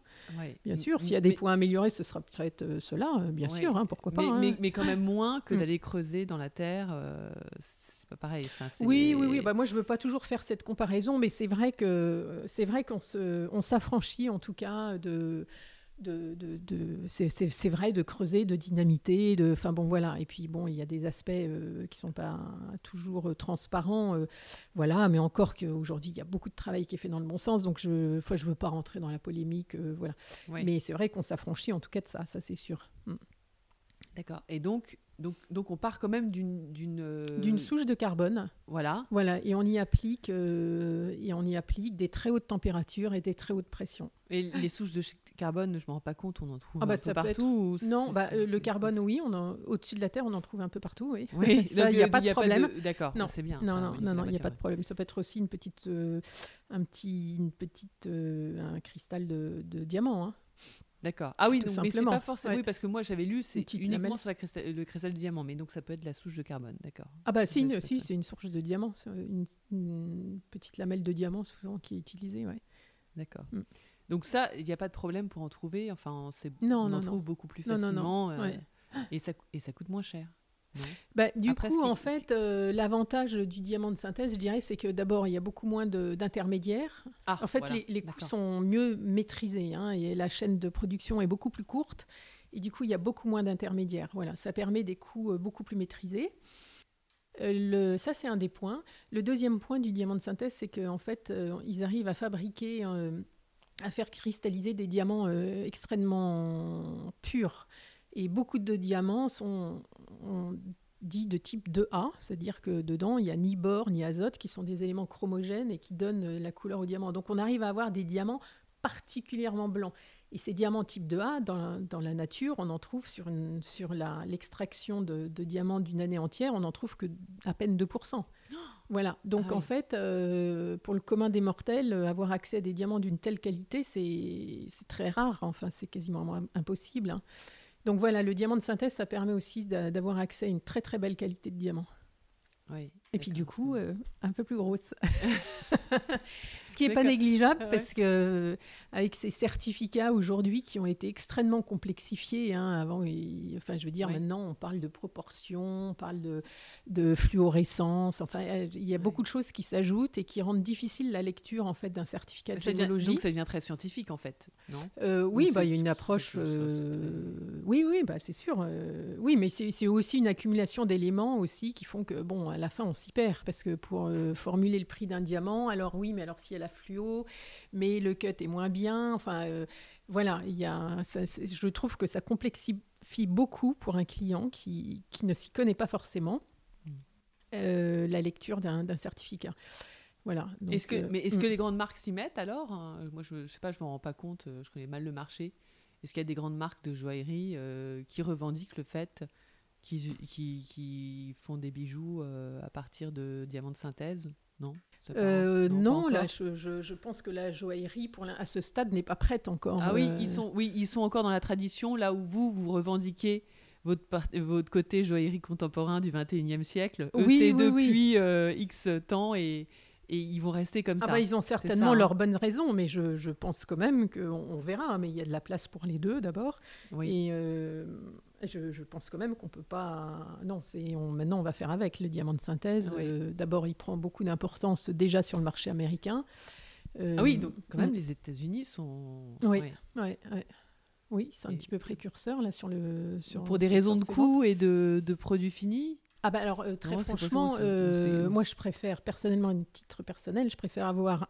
Bien sûr, s'il y a des points améliorés, ce sera peut-être euh, cela, euh, bien sûr, hein, pourquoi pas. Mais, hein. mais, quand même moins que mmh. d'aller creuser dans la terre. Euh, c'est pas pareil. oui, oui, oui. Bah, moi, je veux pas toujours faire cette comparaison, mais c'est vrai que c'est vrai qu'on se, on s'affranchit en tout cas de de, de, c'est vrai de creuser, de dynamiter, de, enfin bon voilà. Et puis bon, il y a des aspects euh, qui sont pas toujours euh, transparents, euh, voilà. Mais encore qu'aujourd'hui, il y a beaucoup de travail qui est fait dans le bon sens, donc je, fois, je veux pas rentrer dans la polémique, voilà. Mais c'est vrai qu'on s'affranchit en tout cas de ça, ça c'est sûr. Mm. D'accord. Et donc, donc, donc on part quand même d'une d'une souche de carbone. Voilà. Voilà. Et on y applique et on y applique des très hautes températures et des très hautes pressions. Et les souches de carbone, je me rends pas compte, on en trouve ah bah un peu partout. Non, bah, euh, le carbone, oui, on au-dessus de la Terre, on en trouve un peu partout, oui. Oui, il n'y a, pas de problème. D'accord, c'est bien. Non, non, non, non, il n'y a pas de problème. Ça peut être aussi une petite, euh, un petit, une petite, euh, un cristal de, de diamant. Hein. D'accord. Ah oui, donc, mais c'est pas forcément. Oui, parce que moi j'avais lu, c'est uniquement sur la cristal, le cristal de diamant, mais donc ça peut être la souche de carbone, d'accord. Ah bah si, si c'est une souche de diamant, une, une, petite lamelle de diamant souvent qui est utilisée, ouais. d'accord. Mm. Donc ça, il n'y a pas de problème pour en trouver. Enfin, c'est, on en trouve beaucoup plus facilement. Euh, et, ça, et ça coûte moins cher. Bah, du coup, en fait, euh, l'avantage du diamant de synthèse, je dirais, c'est que d'abord, il y a beaucoup moins d'intermédiaires. Ah, en fait, les, les, coûts sont mieux maîtrisés hein, et la chaîne de production est beaucoup plus courte. Et du coup, il y a beaucoup moins d'intermédiaires. Voilà, ça permet des coûts euh, beaucoup plus maîtrisés. Euh, le, ça, c'est un des points. Le deuxième point du diamant de synthèse, c'est qu'en fait, ils arrivent à fabriquer, à faire cristalliser des diamants extrêmement purs. Et beaucoup de diamants sont dits de type 2A, c'est-à-dire que dedans, il n'y a ni bore ni azote, qui sont des éléments chromogènes et qui donnent la couleur au diamant. Donc on arrive à avoir des diamants particulièrement blancs. Et ces diamants type 2A, dans, la nature, on en trouve sur, sur l'extraction de, diamants d'une année entière, on en trouve que à peine 2%. Voilà. Donc ah en fait, euh, pour le commun des mortels, avoir accès à des diamants d'une telle qualité, c'est très rare. Enfin, c'est quasiment impossible. Hein. Donc voilà, le diamant de synthèse, ça permet aussi d'avoir accès à une très très belle qualité de diamant. Et puis du coup, euh, un peu plus grosse. Ce qui n'est pas négligeable parce que avec ces certificats aujourd'hui qui ont été extrêmement complexifiés. Hein, avant, enfin, je veux dire, maintenant, on parle de proportion, on parle de, de fluorescence. Enfin, il y a beaucoup de choses qui s'ajoutent et qui rendent difficile la lecture en fait d'un certificat de généalogie. donc, ça devient très scientifique en fait, non? Euh, Oui, bah, il y a une approche. Euh, oui, oui, bah, c'est sûr. Euh, oui, mais c'est aussi une accumulation d'éléments aussi qui font que, bon, à la fin, on s'y perd parce que pour formuler le prix d'un diamant, alors oui, mais alors s'il y a la fluo, mais le cut est moins bien. Enfin, euh, voilà, il y a, je trouve que ça complexifie beaucoup pour un client qui, qui ne s'y connaît pas forcément mm. euh, la lecture d'un certificat. Voilà. Est-ce que, euh, mais est-ce que mm. les grandes marques s'y mettent alors hein? Moi, je ne sais pas, je m'en rends pas compte. Je connais mal le marché. Est-ce qu'il y a des grandes marques de joaillerie qui revendiquent le fait qui, font des bijoux à partir de diamants de synthèse Non? Euh, non, là, je, je, pense que la joaillerie, pour à ce stade, n'est pas prête encore. Ah oui, euh. ils sont, oui, ils sont encore dans la tradition, là où vous, vous revendiquez votre, votre côté joaillerie contemporain du 21e siècle. Oui, c'est depuis euh, X temps et, et ils vont rester comme ah ça. Bah, ils ont certainement hein. leurs bonnes raisons, mais je, je pense quand même qu'on on verra. Mais il y a de la place pour les deux d'abord. Oui. Et je, pense quand même qu'on peut pas. Non, c'est on, maintenant on va faire avec le diamant de synthèse. Euh, d'abord, il prend beaucoup d'importance déjà sur le marché américain. Euh, ah oui, donc quand même mm. les États-Unis sont. Oui, oui, oui. c'est un petit peu précurseur là sur le. Sur, Pour des raisons de coût et de, de, produits finis? Ah bah alors euh, très franchement, moi je préfère personnellement, un titre personnel, je préfère avoir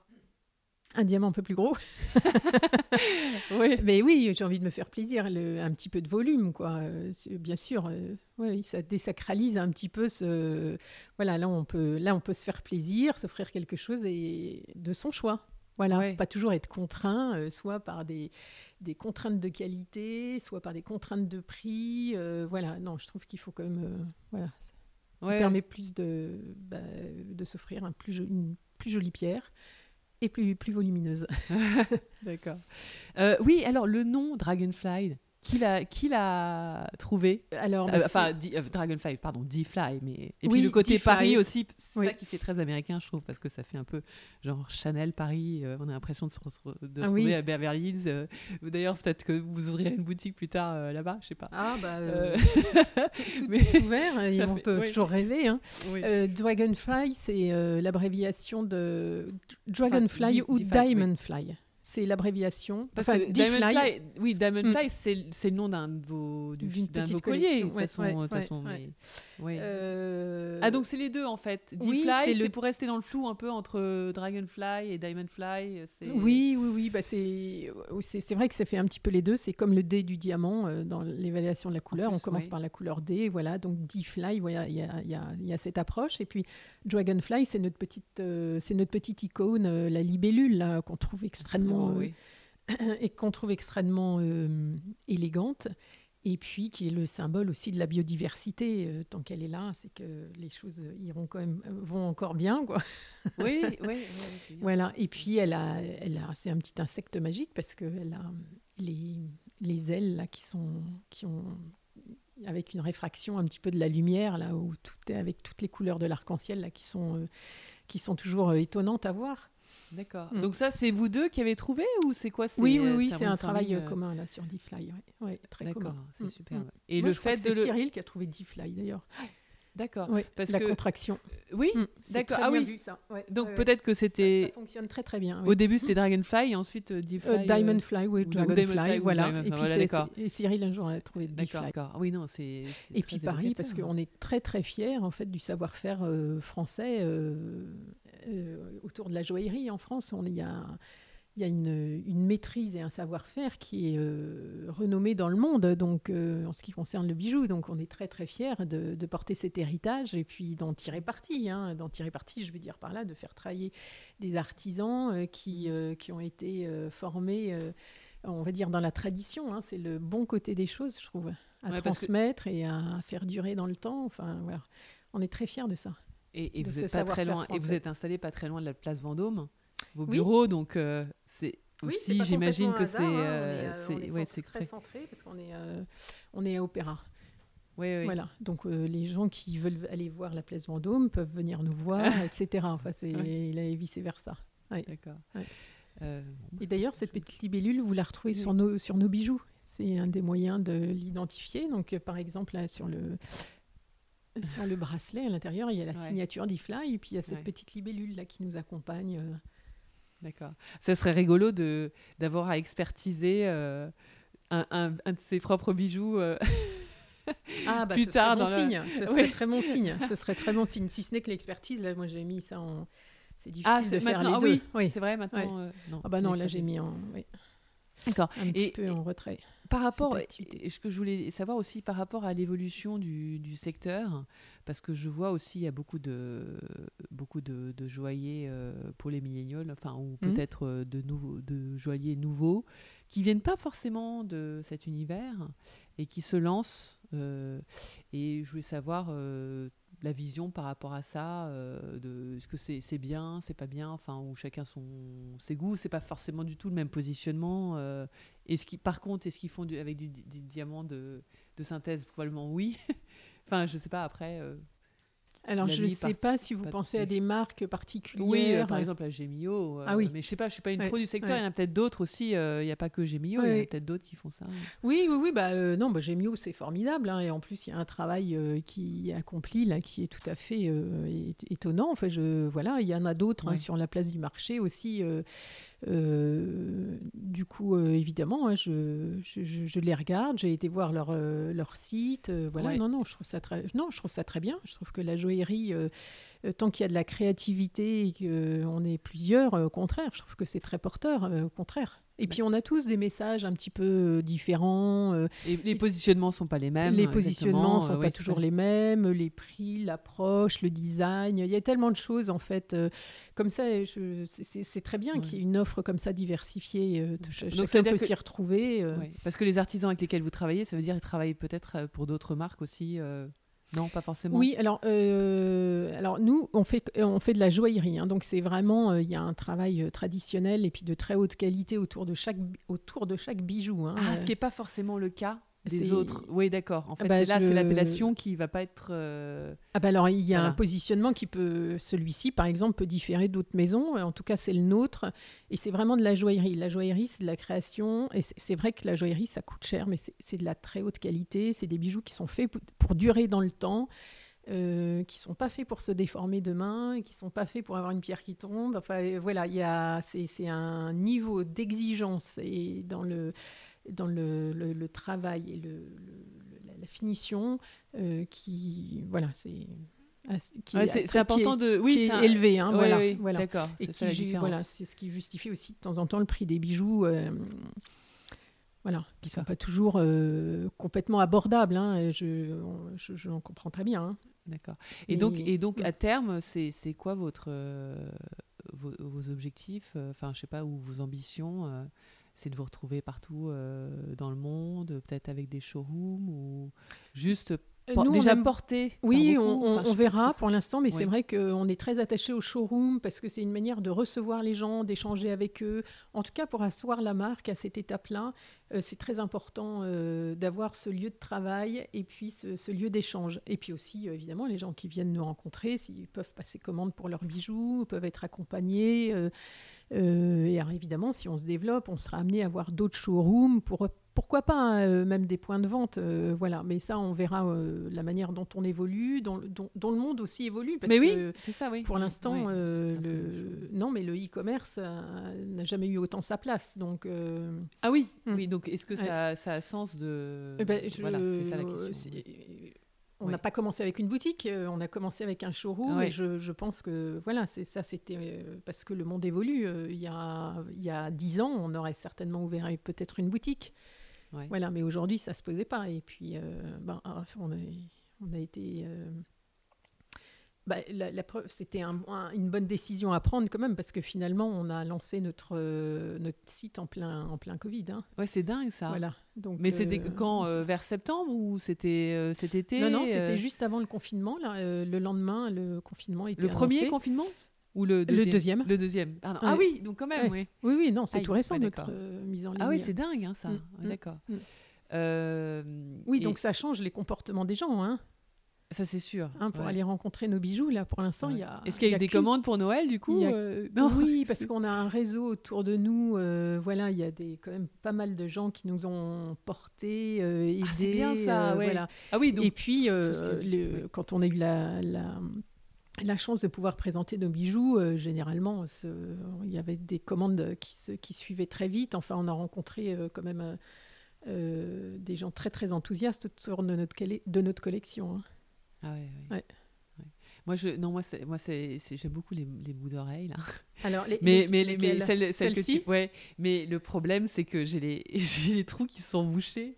un diamant un peu plus gros. oui. Mais oui, j'ai envie de me faire plaisir, un petit peu de volume, quoi. Euh, bien sûr, euh, oui, ça désacralise un petit peu ce. Voilà, là on peut, là on peut se faire plaisir, s'offrir quelque chose et de son choix. Voilà, pas toujours être contraint, euh, soit par des, des, contraintes de qualité, soit par des contraintes de prix. voilà, non, je trouve qu'il faut quand même, voilà, ça, permet plus de, bah, de s'offrir un plus, une plus jolie pierre et plus, plus volumineuse. D'accord. Euh, oui, alors le nom Dragonfly, qui l'a, qui l'a trouvé? Alors, euh, enfin, euh, Dragonfly, pardon, D-Fly, mais et puis le côté Paris aussi, c'est ça qui fait très américain, je trouve, parce que ça fait un peu genre Chanel Paris. Euh, on a l'impresre de se, de ah retrouver à Beverly Hills. D'ailleurs, peut-être que vous ouvrirez une boutique plus tard là-bas, je sais pas. Ah bah, tout, est ouvert, et on peut toujours rêver. Hein. Dragonfly, c'est l'abréviation de Dragonfly ou Diamondfly c'est l'abréviation. Parce que Diamondfly, oui, Diamondfly, mm. c'est le nom d'un de vos, d'un de vos colliers, de toute façon. Euh, ah, donc c'est les deux en fait. D-Fly, c'est pour rester dans le flou un peu entre Dragonfly et Diamondfly. Oui, oui, oui. Bah c'est vrai que ça fait un petit peu les deux. C'est comme le D du diamant euh, dans l'évaluation de la couleur. On commence par la couleur D, voilà. Donc D-Fly, voilà, il y a, y, y a, cette approche. Et puis Dragonfly, c'est notre petite, euh, c'est notre petite icône, la libellule qu'on trouve extrêmement et qu'on trouve extrêmement élégante et puis qui est le symbole aussi de la biodiversité. Euh, tant qu'elle est là, c'est que les choses iront quand même, euh, vont encore bien, quoi. Oui, oui. voilà. Et puis elle a, elle a, c'est un petit insecte magique parce qu'elle a les, les ailes là qui sont, qui ont avec une réfraction un petit peu de la lumière là où tout est avec toutes les couleurs de l'arc-en-ciel là qui sont, euh, qui sont toujours étonnantes à voir. D'accord. Mm. Donc ça, c'est vous deux qui avez trouvé ou c'est quoi Oui, oui, oui, c'est un travail commun là sur D-Fly. Ouais. très D'accord, c'est super. Et le fait de Cyril qui a trouvé D-Fly d'ailleurs. D'accord. parce la contraction. Euh, oui, mm, d'accord. Ah oui. ça. Donc peut-être que c'était. Ça, fonctionne très très bien. Au début c'était Dragonfly et ensuite euh, euh, Diamondfly, oui, Dragonfly, voilà. et puis Cyril un jour a trouvé D-Fly. D'accord. Oui non c'est. Et puis Paris parce qu'on est très très fiers en fait du savoir-faire français autour de la joaillerie en France. On y a il y a une, maîtrise et un savoir-faire qui est euh, renommé dans le monde, donc euh, en ce qui concerne le bijou. Donc on est très très fiers de, porter cet héritage et puis d'en tirer parti. Hein. D'en tirer parti, je veux dire par là, de faire travailler des artisans euh, qui, qui ont été formés, on va dire, dans la tradition. Hein. C'est le bon côté des choses, je trouve, à transmettre et à faire durer dans le temps. Enfin voilà, on est très fiers de ça. Et, vous êtes pas très loin. Et vous êtes installé pas très loin de la place Vendôme vos bureaux, donc euh, c'est aussi, j'imagine que c'est hein. euh, euh, c'est très centré parce qu'on est on est à Opéra. Oui, oui. Voilà, donc les gens qui veulent aller voir la place Vendôme peuvent venir nous voir, etc. Enfin, c'est et vice versa. D'accord. Et d'ailleurs, cette petite libellule, vous la retrouvez sur nos sur nos bijoux. C'est un des moyens de l'identifier. Donc, par exemple, là, sur le sur le bracelet à l'intérieur, il y a la signature d'Ifly et puis il y a cette petite libellule là qui nous accompagne. D'accord. Ça serait rigolo de d'avoir à expertiser euh, un, un, un, de ses propres bijoux. Euh, ah, bah, plus ce tard serait bon signe. Ce serait très bon signe. Ce serait très bon signe. Si ce n'est que l'expertise, là, moi j'ai mis ça en. C'est difficile ah, de faire les ah, deux. Oui, oui. c'est vrai maintenant. Euh, non, ah bah non, là j'ai mis en. Oui. D'accord. Un petit peu en retrait. Par rapport, ce que je voulais savoir aussi par rapport à l'évolution du, du, secteur, parce que je vois aussi il y a beaucoup de beaucoup de, de joailliers euh, pour les milléniaux, enfin ou mmh. peut-être euh, de nouveaux de joailliers nouveaux qui viennent pas forcément de cet univers et qui se lancent. Euh, et je voulais savoir la vision par rapport à ça euh, de est-ce que c'est bien c'est pas bien enfin où chacun son ses goûts c'est pas forcément du tout le même positionnement euh, qui par contre est-ce qu'ils font du, avec du, diamant de, de, synthèse? Probablement oui. Enfin je sais pas après euh, alors, je ne sais pas si vous pensez à des marques particulières. Oui, par exemple à Gemio. ah oui. Mais je sais pas, je suis pas une pro du secteur. Il y en a peut-être d'autres aussi. Il n'y a pas que Gemio. il y en a peut-être d'autres qui font ça. Oui, oui, oui. Bah non, bah, Gemio c'est formidable. Hein, et en plus, il y a un travail qui est accompli là, qui est tout à fait étonnant. En fait, je voilà, il y en a d'autres hein, sur la place du marché aussi. Euh, du coup, euh, évidemment, hein, je, je, les regarde, j'ai été voir leur, euh, leur site. voilà, non, non, je trouve ça très, non, je trouve ça très bien. Je trouve que la joaillerie, tant qu'il y a de la créativité et qu'on est plusieurs, au contraire, je trouve que c'est très porteur, au contraire. Et puis on a tous des messages un petit peu euh, différents. Euh, et les positionnements sont pas les mêmes. Les positionnements sont euh, pas toujours les mêmes. Les prix, l'approche, le design. Il y a tellement de choses en fait. comme ça, c'est très bien qu'il y ait une offre comme ça diversifiée. Donc, chacun peut s'y retrouver. Parce que les artisans avec lesquels vous travaillez, ça veut dire qu'ils travaillent peut-être pour d'autres marques aussi. Non, pas forcément. Oui, alors, euh, alors nous, on fait, on fait de la joaillerie. Hein, donc, c'est vraiment, euh, il y a un travail euh, traditionnel et puis de très haute qualité autour de chaque, autour de chaque bijou. Hein, ah, ce qui n'est pas forcément le cas des autres. Oui, d'accord. En fait, bah, là, c'est l'appellation qui va pas être. Euh, ah bah alors, il y a un positionnement qui peut, celui-ci, par exemple, peut différer d'autres maisons. En tout cas, c'est le nôtre, et c'est vraiment de la joaillerie. La joaillerie, c'est de la création, et c'est vrai que la joaillerie, ça coûte cher, mais c'est de la très haute qualité. C'est des bijoux qui sont faits pour, durer dans le temps. Euh, qui sont pas faits pour se déformer demain, qui sont pas faits pour avoir une pierre qui tombe. Enfin, voilà, il y a, c'est un niveau d'exigence et dans le dans le, le, travail et le, la, finition euh, qui voilà c'est c'est important de oui c'est élevé hein, voilà, voilà. d'accord et qui voilà c'est ce qui justifie aussi de temps en temps le prix des bijoux euh, voilà qui sont pas toujours euh, complètement abordables hein, je, je, comprends très bien hein. d'accord et, donc et donc à terme c'est quoi votre vos, vos, objectifs enfin je sais pas ou vos ambitions c'est de vous retrouver partout euh, dans le monde, peut-être avec des showrooms ou juste euh, Nous, déjà porté. Oui, on, verra pour l'instant, mais c'est vrai qu'on est très attaché au showroom parce que c'est une manière de recevoir les gens, d'échanger avec eux. En tout cas, pour asseoir la marque à cette étape-là, euh, c'est très important d'avoir ce lieu de travail et puis ce, lieu d'échange. Et puis aussi, évidemment, les gens qui viennent nous rencontrer, s'ils peuvent passer commande pour leurs bijoux, peuvent être accompagnés. Et alors, évidemment, si on se développe, on sera amené à avoir d'autres showrooms pour pourquoi pas hein, euh, même des points de vente, euh, voilà. Mais ça, on verra euh, la manière dont on évolue, dont, le monde aussi évolue. Parce mais oui, c'est ça, oui. Pour l'instant, le non, mais le e-commerce n'a jamais eu autant sa place, donc. Ah oui, hmm. oui. Donc, est-ce que ça, ça, a sens de eh ben, Voilà, c'est ça la question. On n'a pas commencé avec une boutique, on a commencé avec un showroom. Et je, je, pense que voilà, c'est ça, c'était parce que le monde évolue. il y a il y a dix ans, on aurait certainement ouvert peut-être une boutique. Voilà, mais aujourd'hui, ça se posait pas. Et puis, euh, ben, ah, on, a, on a été. Euh, bah, la, preuve, c'était une bonne décision à prendre quand même, parce que finalement, on a lancé notre, euh, notre site en plein, en plein Covid. Hein. Ouais, c'est dingue ça. Voilà. Donc, Mais c'était quand Vers septembre ou c'était cet été Non, non, c'était juste avant le confinement. Là, le lendemain, le confinement était Le premier confinement ou le deuxième? Le deuxième. Ah oui, donc quand même, oui. Oui, oui, non, c'est tout récent notre euh, mise en ligne. Ah oui, c'est dingue, hein, ça. Mm, mm, d'accord. Mm. Euh, oui, donc ça change les comportements des gens, hein. Ça, c'est sûr. Hein, pour aller rencontrer nos bijoux, là, pour l'instant, il y a. Est-ce qu'il y a, eu des commandes pour Noël, du coup euh, non Oui, parce qu'on a un réseau autour de nous. voilà, il y a des, quand même pas mal de gens qui nous ont portés, aidés. Ah, c'est bien ça, ouais. voilà. Ah oui, donc. Et puis, quand on a eu la, la la chance de pouvoir présenter nos bijoux, euh, généralement, il y avait des commandes qui, qui, suivaient très vite. Enfin, on a rencontré euh, quand même euh, des gens très très enthousiastes autour de notre, de notre collection. Hein. Ah ouais, ouais. Moi, je, non, moi, moi j'aime beaucoup les, les bouts d'oreilles là. Alors, les, mais, mais, mais que tu, ouais, mais le problème, c'est que j'ai les, j'ai les trous qui sont bouchés.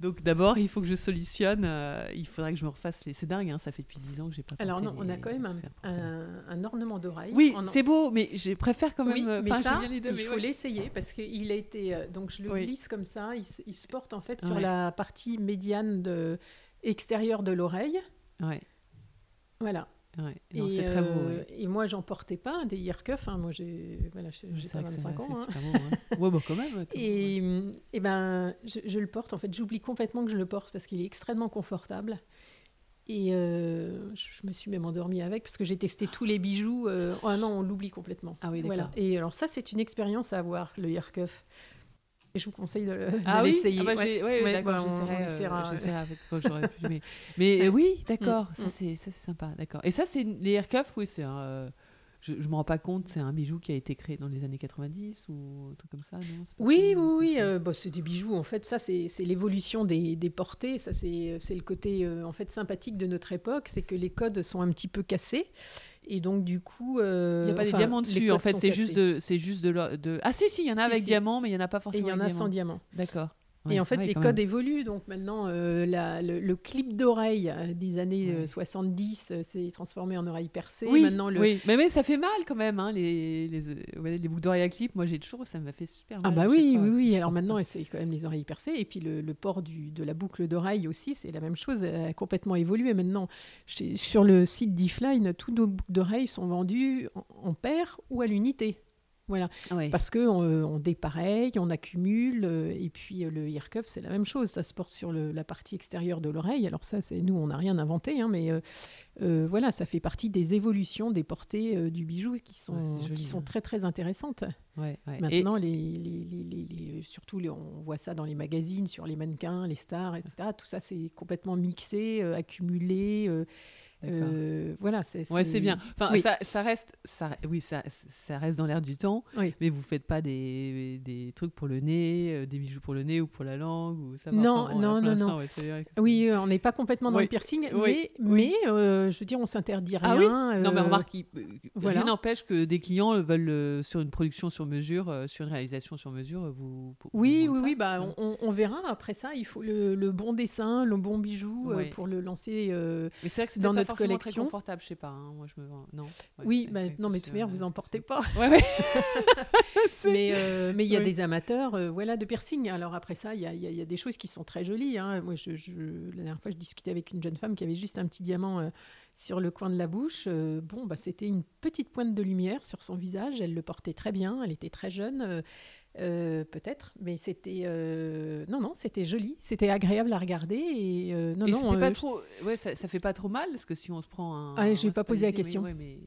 Donc d'abord, il faut que je solutionne. Euh, il faudrait que je me refasse les. C'est dingue, hein, ça fait depuis 10 ans que j'ai pas. Alors non, on a quand même un, un, ornement d'oreille. Oui, c'est beau, mais je préfère quand même. Oui, mais ça, il faut l'essayer parce qu'il a été. Euh, donc je le glisse comme ça. Il, il, se porte en fait sur la partie médiane de, extérieure de l'oreille. Ouais. Voilà. Ouais. et, très beau, euh, et, moi, j'en portais pas des earcuffs. Hein. Moi, j'ai voilà, pas 25 ans. Hein. Hein. ouais, bah, quand même. et, et ben, je, je, le porte. En fait, j'oublie complètement que je le porte parce qu'il est extrêmement confortable. Et euh, je me suis même endormie avec parce que j'ai testé tous les bijoux. Euh, oh non, on l'oublie complètement. Ah oui, voilà. Et alors ça, c'est une expérience à avoir, le earcuff. Et je vous conseille de, ah l'essayer. Oui, bah ouais. d'accord, j'essaierai. quand j'aurai pu. Mais, mais oui, d'accord, mm, ça mm. c'est sympa, d'accord. Et ça, c'est les aircuffs, oui, c'est un je ne me rends pas compte, c'est un bijou qui a été créé dans les années 90 ou un truc comme ça, non? Oui, oui, oui. Euh, bah, c'est des bijoux, en fait, ça, c'est l'évolution des, des, portées. Ça, c'est le côté, euh, en fait, sympathique de notre époque. C'est que les codes sont un petit peu cassés. Et donc, du coup. Euh, il n'y a pas des diamants dessus, en fait. C'est juste, de, juste de, de, Ah, si, si, il y en a avec diamant, mais il n'y en a pas forcément. Et il y en a sans diamant. D'accord et en fait, les codes évoluent. Donc maintenant, euh, le, clip d'oreille euh, des années 70 euh, s'est transformé en oreille percée. Oui, maintenant, le... oui. Mais, mais, ça fait mal quand même, hein, les, les, les, boucles d'oreille à clip. Moi, j'ai toujours, ça m'a fait super ah mal. Ah bah oui, oui, oui. Alors maintenant, c'est quand même les oreilles percées. Et puis le, port du, de la boucle d'oreille aussi, c'est la même chose. Elle a complètement évolué. Maintenant, sur le site d'Ifline, tous nos boucles d'oreilles sont vendues en, en paire ou à l'unité. Voilà. Parce qu'on euh, on dépareille, on accumule, euh, et puis euh, le ear cuff, c'est la même chose. Ça se porte sur la partie extérieure de l'oreille. Alors ça, c'est nous, on n'a rien inventé, hein, mais voilà, ça fait partie des évolutions des portées du bijou qui sont, qui sont très très intéressantes. Maintenant, les, les, surtout, on voit ça dans les magazines, sur les mannequins, les stars, etc. Tout ça, c'est complètement mixé, accumulé. Euh, voilà, c'est ouais, c'est bien. Enfin, ça, ça, reste, ça, oui, ça, ça reste dans l'air du temps. Mais vous faites pas des, des, trucs pour le nez, euh, des bijoux pour le nez ou pour la langue ou ça. Non, non, non, non. oui, euh, on n'est pas complètement dans le piercing, mais, mais je veux dire, on s'interdit ah rien. non, mais remarque, voilà. rien n'empêche que des clients veulent sur une production sur mesure, sur une réalisation sur mesure, vous. oui, oui, oui. Bah, on, on, verra après ça. Il faut le, le bon dessin, le bon bijou pour le lancer. mais c'est vrai que dans notre collection. très confortable, je sais pas. Hein. Moi, je me non. oui, bah, non, mais de toute manière, vous en portez pas. Ouais, mais euh, mais il y a des amateurs, euh, voilà, de piercing. Alors après ça, il y a, y a, des choses qui sont très jolies. Hein. Moi, je, la dernière fois, je discutais avec une jeune femme qui avait juste un petit diamant. Euh, sur le coin de la bouche. bon, bah, c'était une petite pointe de lumière sur son visage. Elle le portait très bien. Elle était très jeune. Euh, peut-être, mais c'était euh, non non, c'était joli, c'était agréable à regarder et euh, non non. pas trop, ouais, ça, ça, fait pas trop mal parce que si on se prend un. Ah, j'ai pas posé la question. mais,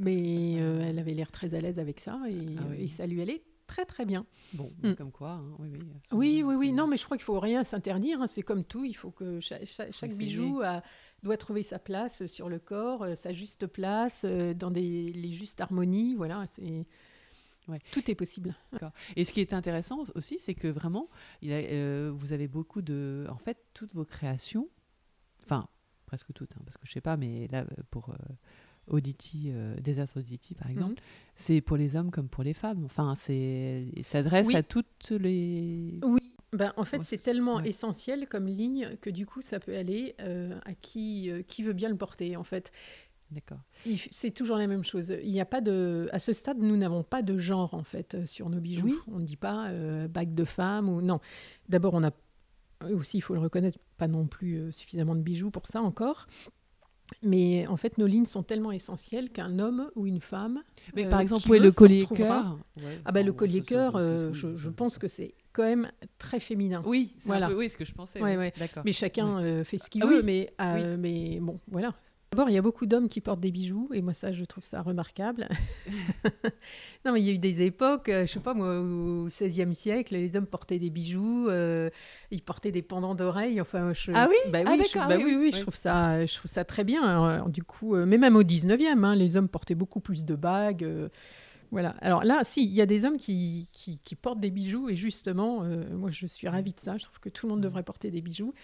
mais elle avait l'air très à l'aise avec ça et, ah et, ça lui allait très très bien. Bon, mm. comme quoi. Hein, oui, oui, oui, oui, Non, mais je crois qu'il faut rien s'interdire. Hein, c'est comme tout, il faut que chaque, chaque, bijou doit trouver sa place sur le corps, sa juste place, dans des, les justes harmonies. Voilà, c'est. Tout est possible. Et ce qui est intéressant aussi, c'est que vraiment, il euh, vous avez beaucoup de. En fait, toutes vos créations, enfin, presque toutes, hein, parce que je sais pas, mais là, pour euh, Auditi, euh, Desert Auditi, par exemple, mhm. c'est pour les hommes comme pour les femmes. Enfin, c'est s'adresse à toutes les. Oui. Ben, en fait, c'est tellement essentiel comme ligne que du coup, ça peut aller à qui, qui veut bien le porter. En fait, D'accord. C'est toujours la même chose. Il n'y a pas de, à ce stade, nous n'avons pas de genre en fait euh, sur nos bijoux. On ne dit pas euh, bague de femme ou non. D'abord, on a aussi, il faut le reconnaître, pas non plus euh, suffisamment de bijoux pour ça encore. Mais en fait, nos lignes sont tellement essentielles qu'un homme ou une femme. Mais par exemple, le collier cœur. ah ben le collier cœur, je, pense que c'est quand même très féminin. Oui, c'est voilà. oui, ce que je pensais. Mais chacun fait ce qu'il ah veut. Mais, mais bon, voilà. D'abord, il y a beaucoup d'hommes qui portent des bijoux, et moi, ça, je trouve ça remarquable. non, mais il y a eu des époques, euh, je sais pas moi, au XVIe siècle, les hommes portaient des bijoux, euh, ils portaient des pendants d'oreilles. Enfin, ah oui, bah, oui, ah, je, bah oui, oui, je trouve ça, je trouve ça très bien. du coup, euh, mais même au XIXe, hein, les hommes portaient beaucoup plus de bagues. Voilà. Alors là, si, il y a des hommes qui, qui, portent des bijoux et justement, euh, moi je suis ravie de ça. Je trouve que tout le monde devrait porter des bijoux.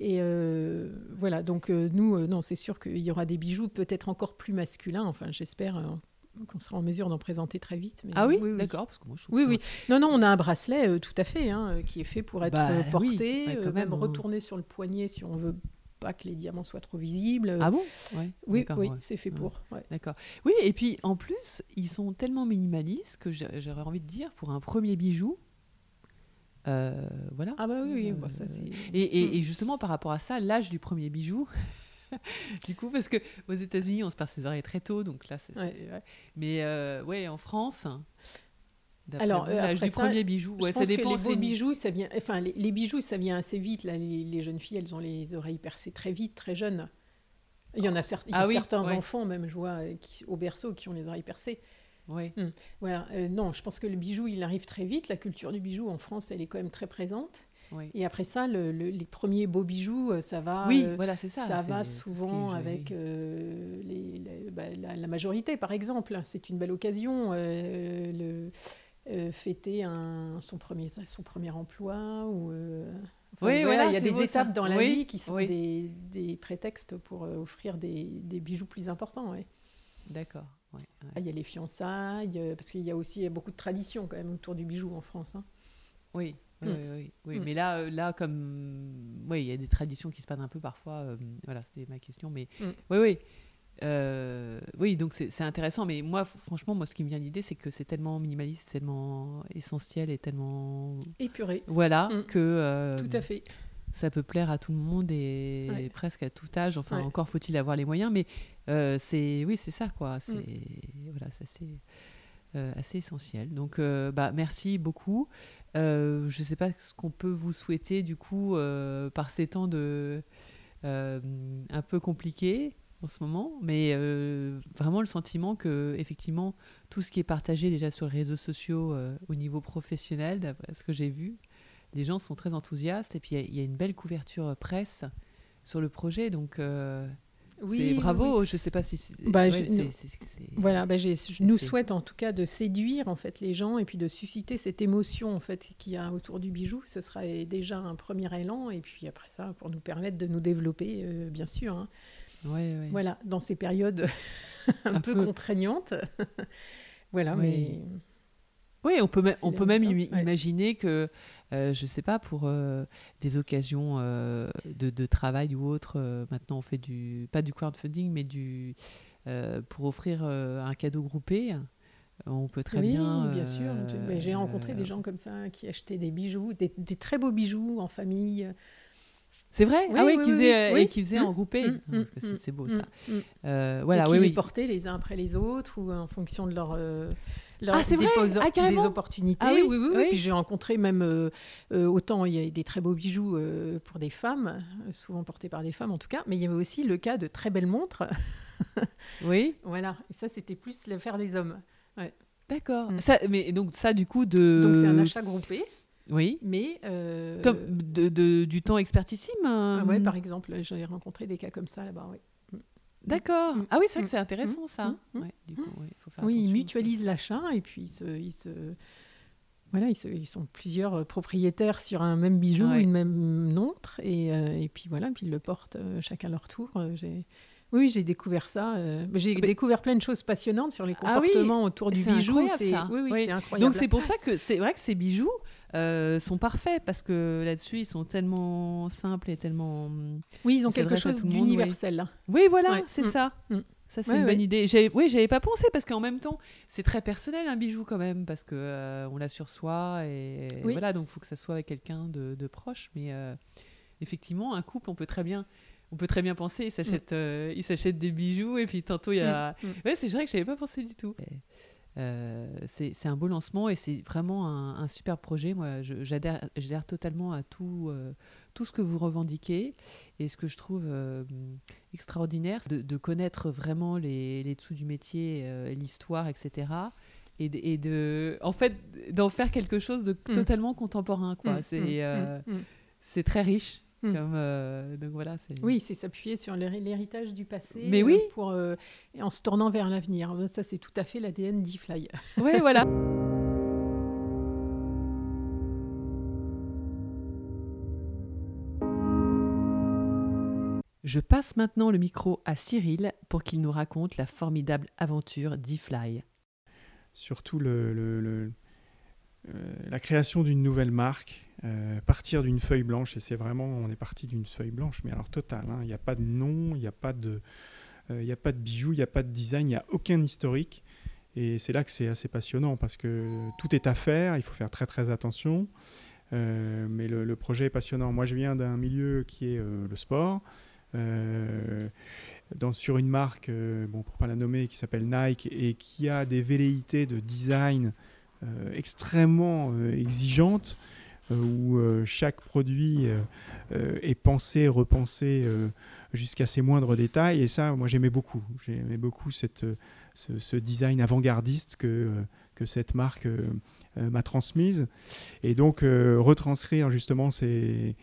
Et euh, voilà, donc euh, nous, non, c'est sûr qu'il y aura des bijoux peut-être encore plus masculins. Enfin, j'espère qu'on sera en mesure d'en présenter très vite. ah oui, d'accord, parce que moi je Oui, oui. Non, non, on a un bracelet tout à fait, hein, qui est fait pour être bah porté, même, hein. retourné sur le poignet si on veut pas que les diamants soient trop visibles. Ah bon? Oui, oui c'est fait pour. D'accord. Oui, et puis en plus, ils sont tellement minimalistes que j'aurais envie de dire, pour un premier bijou, euh, voilà. Ah bah oui, oui. Ça, et, et, justement, par rapport à ça, l'âge du premier bijou, du coup, parce que aux États-Unis, on se perd ses oreilles très tôt, donc là, c'est. Mais euh, ouais, en France, alors, euh, après du premier bijou, je pense que les beaux bijoux, ça vient. Enfin, les, bijoux, ça vient assez vite. Là, les, jeunes filles, elles ont les oreilles percées très vite, très jeunes. Il y en a, ah certains enfants, même, je vois, qui, au berceau, qui ont les oreilles percées. Oui. Hum. Voilà. Euh, non, je pense que le bijou, il arrive très vite. La culture du bijou en France, elle est quand même très présente. Et après ça, les premiers beaux bijoux, euh, ça va. Oui, voilà, c'est ça. Ça va souvent avec les, bah, la, majorité, par exemple. C'est une belle occasion. le, euh, fêter un, son, premier, son premier emploi ou euh, oui, voilà, il y a des étapes dans la vie qui sont des, des, prétextes pour euh, offrir des, des, bijoux plus importants. Ouais. D'accord. Ouais, ah, il y a les fiançailles, parce qu'il y a aussi beaucoup de traditions quand même autour du bijou en France. Hein. Oui, oui, mm. oui, oui. Mm. mais là, là, comme, oui, il y a des traditions qui se passent un peu parfois. voilà, c'était ma question, mais mm. oui, oui. Euh, oui, donc c'est intéressant, mais moi, franchement, moi, ce qui me vient d'idée, c'est que c'est tellement minimaliste, tellement essentiel et tellement épuré. Voilà, que euh, tout à fait. Ça peut plaire à tout le monde et presque à tout âge. Enfin, encore faut-il avoir les moyens, mais euh, c'est oui, c'est ça, quoi. Mm. C'est voilà, ça c'est assez essentiel. Donc, bah, merci beaucoup. je ne sais pas ce qu'on peut vous souhaiter du coup par ces temps de un peu compliqués en ce moment, mais euh, vraiment le sentiment que effectivement tout ce qui est partagé déjà sur les réseaux sociaux euh, au niveau professionnel, d'après ce que j'ai vu, les gens sont très enthousiastes et puis il y, a une belle couverture euh, presse sur le projet, donc oui, bravo. Je sais pas si bah, voilà, bah, je nous souhaite en tout cas de séduire en fait les gens et puis de susciter cette émotion en fait qu'il y a autour du bijou. Ce sera déjà un premier élan et puis après ça pour nous permettre de nous développer, bien sûr. Hein. Voilà, dans ces périodes un, peu, contraignantes. voilà, mais. Oui, on peut, on peut même imaginer que, euh, je ne sais pas, pour euh, des occasions euh, de, travail ou autre, maintenant on fait du, pas du crowdfunding, mais du, pour offrir un cadeau groupé. On peut très bien. Oui, bien sûr. J'ai rencontré des gens comme ça qui achetaient des bijoux, des, des très beaux bijoux en famille. C'est vrai? Ah oui, qui faisait, et qui faisait en groupé. Mm, mm, parce que c'est beau ça. Euh, voilà, et qui les portaient les uns après les autres ou en fonction de leur, euh, leur ah, dépose ah, des opportunités. Ah, oui, oui, oui, Puis j'ai rencontré même euh, euh, autant il y a des très beaux bijoux euh, pour des femmes, souvent portés par des femmes en tout cas, mais il y avait aussi le cas de très belles montres. oui. Voilà. Et ça, c'était plus l'affaire des hommes. Ouais. D'accord. Mm. Mais donc ça, du coup, de. Donc c'est un achat groupé. Oui. Mais. Comme de, du temps expertissime. Hein? oui, par exemple, j'ai rencontré des cas comme ça là-bas, oui. D'accord. Mm. Ah oui, c'est vrai que c'est intéressant ça. oui, ils mutualisent l'achat et puis ils se, voilà, ils, sont plusieurs euh, propriétaires sur un même bijou, une même montre, et, euh, et, puis voilà, puis ils le portent euh, chacun leur tour. j'ai oui, j'ai découvert ça. j'ai découvert plein de choses passionnantes sur les ah comportements autour du bijou. C'est oui, oui, incroyable. Donc c'est pour ça que c'est vrai que ces bijoux, euh, sont parfaits parce que là-dessus, ils sont tellement simples et tellement. Oui, ils ont quelque chose d'universel. Oui. voilà, c'est mm. ça. Mm. Ça, c'est une bonne idée. Oui, j'avais pas pensé parce qu'en même temps, c'est très personnel un bijou quand même parce que euh, on l'a sur soi et, voilà, donc il faut que ça soit avec quelqu'un de, proche. Mais euh, effectivement, un couple, on peut très bien on peut très bien penser, il s'achète, mm. des bijoux et puis tantôt il y a. Ouais, c'est vrai que j'avais pas pensé du tout. Euh, c'est un beau lancement et c'est vraiment un, super projet. Moi, j'adhère totalement à tout, euh, tout ce que vous revendiquez. Et ce que je trouve euh, extraordinaire, de, de, connaître vraiment les, les dessous du métier, l'histoire, etc. Et de, en fait, d'en faire quelque chose de mmh. totalement contemporain. quoi. Mmh, mmh, c'est très riche. Hmm. Euh, donc voilà, oui, c'est s'appuyer sur l'héritage du passé Mais oui. Euh, pour, euh, en se tournant vers l'avenir. Ça, c'est tout à fait l'ADN d'e-Fly. Oui, voilà. Je passe maintenant le micro à Cyril pour qu'il nous raconte la formidable aventure d'e-Fly. Surtout le, la création d'une nouvelle marque euh, partir d'une feuille blanche, et c'est vraiment, on est parti d'une feuille blanche, mais alors total, hein. il n'y a pas de nom, il n'y a pas de... Euh, il a pas de bijoux, il n'y a pas de design, il n'y a aucun historique. Et c'est là que c'est assez passionnant parce que tout est à faire, il faut faire très très attention. Euh, mais le, projet est passionnant. Moi, je viens d'un milieu qui est le sport. Dans, sur une marque, bon, pour pas la nommer, qui s'appelle Nike et qui a des velléités de design extrêmement exigeantes. Euh, où euh, chaque produit euh, est pensé, repensé jusqu'à ses moindres détails. Et ça, moi, j'aimais beaucoup. J'aimais beaucoup cette, ce, design avant-gardiste que, que cette marque m'a transmise. Et donc, retranscrire justement ces,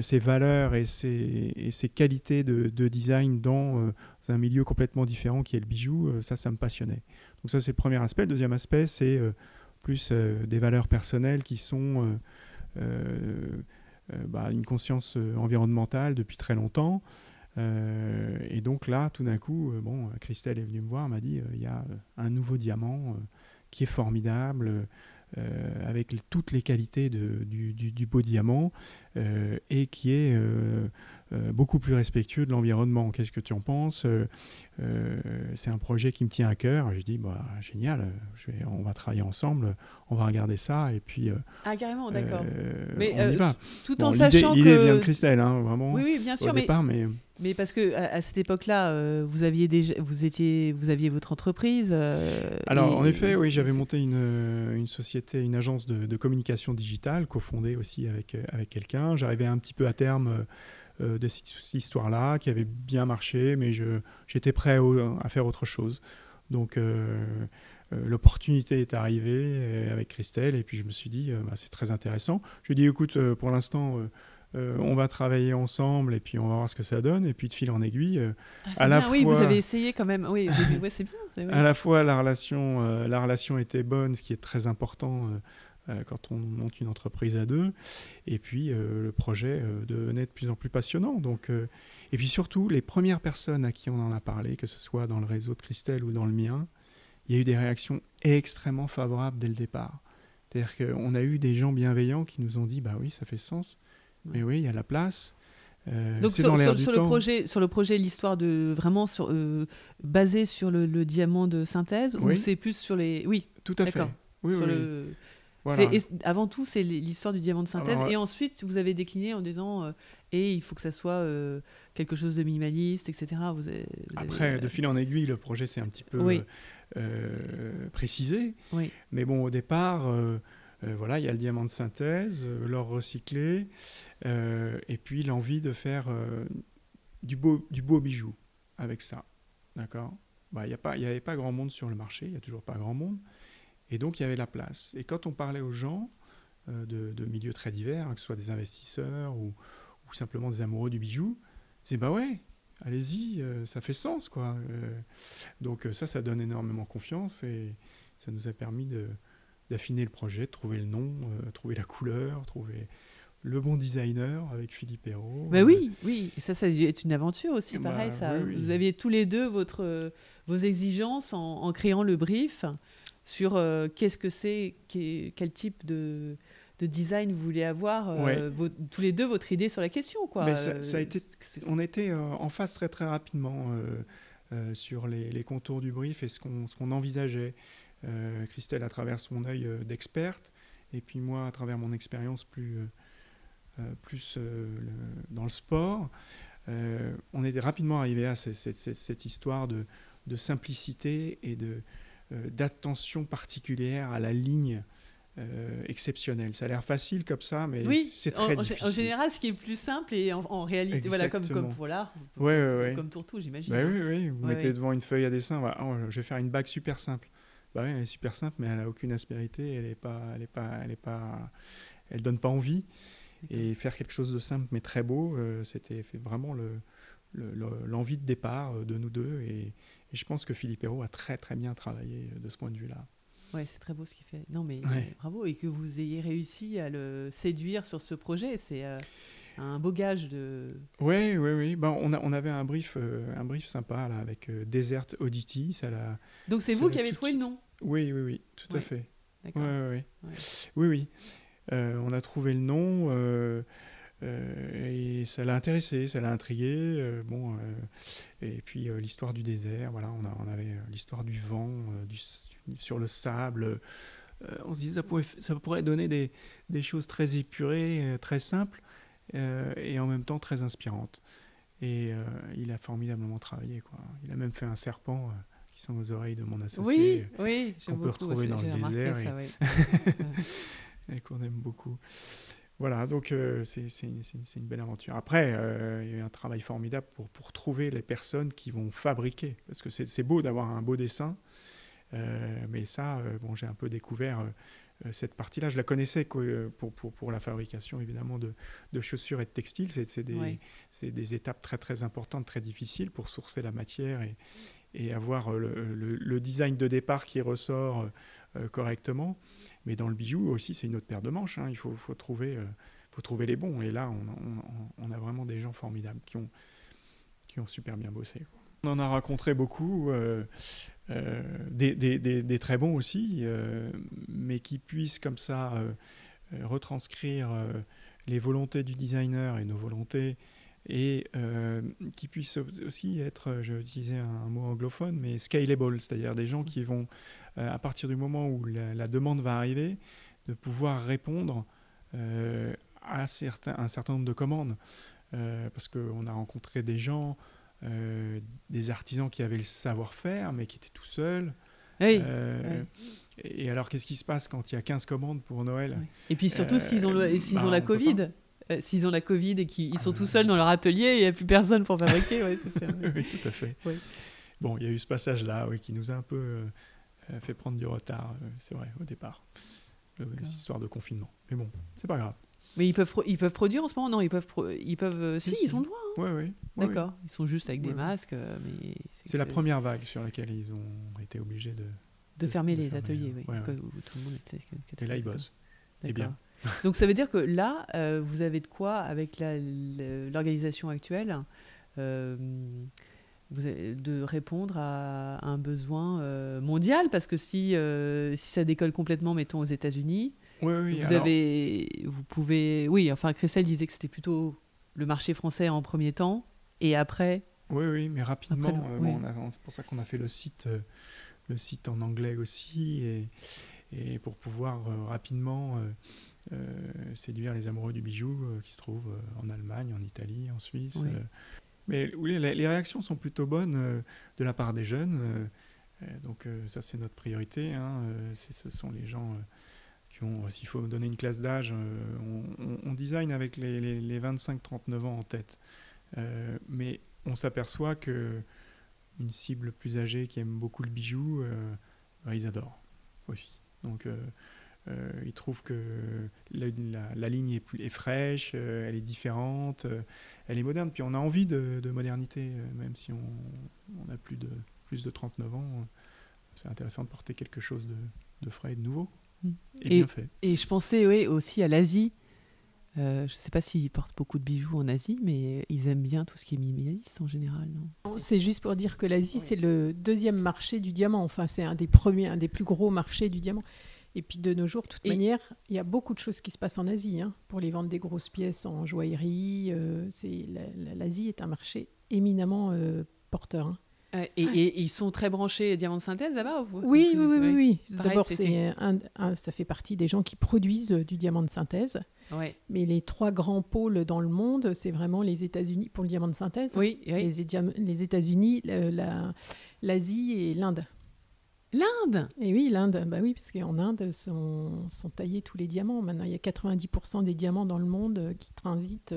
ces valeurs et ces, et ces qualités de, de, design dans un milieu complètement différent qui est le bijou, ça, ça me passionnait. Donc ça, c'est le premier aspect. Le deuxième aspect, c'est plus des valeurs personnelles qui sont bah, une conscience euh, environnementale depuis très longtemps. et donc là, tout d'un coup, bon, Christelle est venue me voir, m'a dit il y a un nouveau diamant qui est formidable. avec toutes les qualités du, beau diamant et qui est euh, beaucoup plus respectueux de l'environnement. Qu'est-ce que tu en penses euh, euh, C'est un projet qui me tient à cœur. Je dis, bah, génial, je vais, on va travailler ensemble, on va regarder ça, et puis... ah, carrément, d'accord. mais on y va. tout en sachant que... L'idée vient de Christelle, hein, vraiment, oui, oui, bien sûr, au mais... départ, mais... Mais parce que à, cette époque-là, vous aviez déjà, vous étiez, vous aviez votre entreprise. Alors en effet, oui, j'avais monté une, une, société, une agence de, de communication digitale, cofondée aussi avec avec quelqu'un. J'arrivais un petit peu à terme euh, de cette, histoire-là, qui avait bien marché, mais j'étais prêt à faire autre chose. Donc euh, euh, l'opportunité est arrivée avec Christelle, et puis je me suis dit, bah, c'est très intéressant. Je lui ai dit, écoute, pour l'instant... on va travailler ensemble et puis on va voir ce que ça donne. Et puis de fil en aiguille, ah, à la fois, oui, vous avez essayé quand même. Oui, c'est bien. À la fois la relation, la relation était bonne, ce qui est très important quand on monte une entreprise à deux. Et puis euh, le projet euh, devenait de plus en plus passionnant. Donc, et puis surtout, les premières personnes à qui on en a parlé, que ce soit dans le réseau de Christelle ou dans le mien, il y a eu des réactions extrêmement favorables dès le départ. C'est-à-dire qu'on a eu des gens bienveillants qui nous ont dit bah oui, ça fait sens. Mais oui, il y a la place. Donc sur, le projet, sur le projet, l'histoire de vraiment sur, basée sur le, diamant de synthèse ou c'est plus sur les oui tout à fait. Oui, oui. Avant tout, c'est l'histoire du diamant de synthèse. et ensuite, vous avez décliné en disant euh, et il faut que ça soit euh, quelque chose de minimaliste, etc. Vous Après, de fil en aiguille, le projet s'est un petit peu précisé. Oui. Mais bon, au départ. voilà, il y a le diamant de synthèse, l'or recyclé, et puis l'envie de faire du, beau, du beau bijou avec ça. D'accord? Bah, Il n'y avait pas grand monde sur le marché, il n'y a toujours pas grand monde. Et donc, il y avait la place. Et quand on parlait aux gens euh, de, milieux très divers, hein, que ce soit des investisseurs ou, simplement des amoureux du bijou, c'est bah ouais, allez-y, euh, ça fait sens, quoi. Euh, donc ça, ça donne énormément confiance et ça nous a permis d'affiner le projet, de trouver le nom, trouver la couleur, trouver le bon designer avec Philippe Hérault. Bah oui, oui, et ça, ça est une aventure aussi, bah pareil. ça. Vous aviez tous les deux votre, vos exigences en créant le brief sur euh, qu'est-ce que c'est, quel type de, design vous voulez avoir, euh, tous les deux votre idée sur la question. Quoi. ça, a été, on était euh, en face très très rapidement sur les, contours du brief et ce qu'on envisageait. Christelle à travers son œil d'experte et puis moi à travers mon expérience plus, plus dans le sport. on est rapidement arrivé à cette, histoire de, de simplicité et de, euh, d'attention particulière à la ligne euh, exceptionnelle. Ça a l'air facile comme ça, mais c'est très en, difficile. En général, ce qui est plus simple et en, réalité, voilà, comme, comme voilà, ouais, ouais, comme Tourtou, j'imagine. Bah, oui, oui, vous mettez devant une feuille à dessin, oh, je vais faire une bague super simple. Bah oui, elle est super simple, mais elle n'a aucune aspérité, elle est pas, elle est pas, elle est pas, elle donne pas envie. Et faire quelque chose de simple mais très beau, euh, c'était vraiment l'envie le, de départ de nous deux et, et je pense que Philippe Hérault a très très bien travaillé euh, de ce point de vue-là. Ouais, c'est très beau ce qu'il fait. Non, mais bravo. Et que vous ayez réussi à le séduire sur ce projet, c'est euh, un beau gage de. Oui, oui, oui. Ben, on, a, on avait un brief, euh, un brief sympa là, avec Desert Oddity. Ça l'a, Donc c'est vous qui avez trouvé le nom? Oui, oui, oui, tout à fait. D'accord. oui, oui. oui. on a trouvé le nom. Euh, et ça l'a intéressé, ça l'a intrigué. Euh, bon, euh, et puis l'histoire du désert, voilà, on, a, on avait l'histoire du vent du, sur le sable. on se disait ça pourrait, ça pourrait donner des, des choses très épurées, très simples, et en même temps très inspirantes. Et il a formidablement travaillé. Quoi. Il a même fait un serpent qui sont aux oreilles de mon associé. Oui, oui, qu'on peut retrouver dans le désert. et qu'on aime beaucoup. Voilà, donc euh, c'est une, belle aventure. Après, euh, il y a eu un travail formidable pour, pour trouver les personnes qui vont fabriquer. Parce que c'est beau d'avoir un beau dessin, euh, mais ça, bon, j'ai un peu découvert cette partie-là. Je la connaissais pour, pour, pour, la fabrication, évidemment, de, de chaussures et de textiles. C'est des, des, étapes très, très importantes, très difficiles pour sourcer la matière et, et avoir le, le, design de départ qui ressort correctement. Mais dans le bijou aussi, c'est une autre paire de manches. Hein. Il faut, trouver, euh, faut trouver les bons. Et là, on, a vraiment des gens formidables qui ont, qui ont super bien bossé. On en a rencontré beaucoup, euh, euh, des, très bons aussi, mais qui puissent comme ça retranscrire les volontés du designer et nos volontés et qui puissent aussi être, je disais un, mot anglophone, mais scalable, c'est-à-dire des gens qui vont euh, à partir du moment où la, demande va arriver, de pouvoir répondre euh, à certains, un certain nombre de commandes. Euh, parce qu'on a rencontré des gens, des artisans qui avaient le savoir-faire, mais qui étaient tout seuls. Et, alors, qu'est-ce qui se passe quand il y a 15 commandes pour Noël? Et puis surtout, s'ils ont, le, s'ils ont bah, la Covid s'ils ont la Covid et qu'ils sont tout seuls dans leur atelier, il n'y a plus personne pour fabriquer. oui, tout à fait. Bon, il y a eu ce passage-là oui, qui nous a un peu euh, fait prendre du retard, euh, c'est vrai, au départ. Cette histoire de confinement. Mais bon, c'est pas grave. Mais ils peuvent, ils peuvent produire en ce moment? Non, ils peuvent. ils peuvent euh, si, ils ont le droit. Hein. Oui, oui. D'accord. Ils sont juste avec des masques. mais c'est la première vague sur laquelle ils ont été obligés de. De, fermer les ateliers, oui. Et là, ils bossent. Et bien. Donc ça veut dire que là, vous avez de quoi, avec l'organisation actuelle, de répondre à un besoin euh, mondial? Parce que si, euh, si ça décolle complètement, mettons aux États-Unis, vous avez, vous pouvez, oui, enfin Christelle disait que c'était plutôt le marché français en premier temps et après. Oui, oui, mais rapidement, euh, c'est pour ça qu'on a fait le site, le site en anglais aussi et, et pour pouvoir rapidement séduire les amoureux du bijou qui se trouvent en Allemagne, en Italie, en Suisse. mais oui, les, réactions sont plutôt bonnes de la part des jeunes. donc ça, c'est notre priorité. Hein, ce sont les gens qui ont, s'il faut donner une classe d'âge, on, design avec les, les 25-39 ans en tête. mais on s'aperçoit que une cible plus âgée qui aime beaucoup le bijou, euh, bah, ils adorent aussi. Donc euh, euh, ils trouvent que la, ligne est, plus, est fraîche, elle est différente, elle est moderne. Puis on a envie de, modernité, même si on, a plus de, plus de 39 ans. C'est intéressant de porter quelque chose de, frais et de nouveau. Mmh. Et, bien fait. Et je pensais oui, aussi à l'Asie euh, je ne sais pas s'ils portent beaucoup de bijoux en Asie, mais ils aiment bien tout ce qui est minimaliste en général. C'est juste pour dire que l'Asie, c'est le deuxième marché du diamant. Enfin, c'est un des premiers, un des plus gros marchés du diamant. Et puis de nos jours, de toute manière, il y a beaucoup de choses qui se passent en Asie. Hein, pour les vendre des grosses pièces en joaillerie, euh, l'Asie est un marché éminemment euh, porteur. Hein. Euh, et, ils sont très branchés diamants de synthèse là-bas oui, oui, oui, oui, D'abord, ça fait partie des gens qui produisent euh, du diamant de synthèse. Mais les trois grands pôles dans le monde, c'est vraiment les États-Unis pour le diamant de synthèse. Oui, Les, les États-Unis, l'Asie et l'Inde. L'Inde Et oui, l'Inde, bah oui, parce qu'en Inde sont, sont, taillés tous les diamants. Maintenant, il y a 90% des diamants dans le monde euh, qui transitent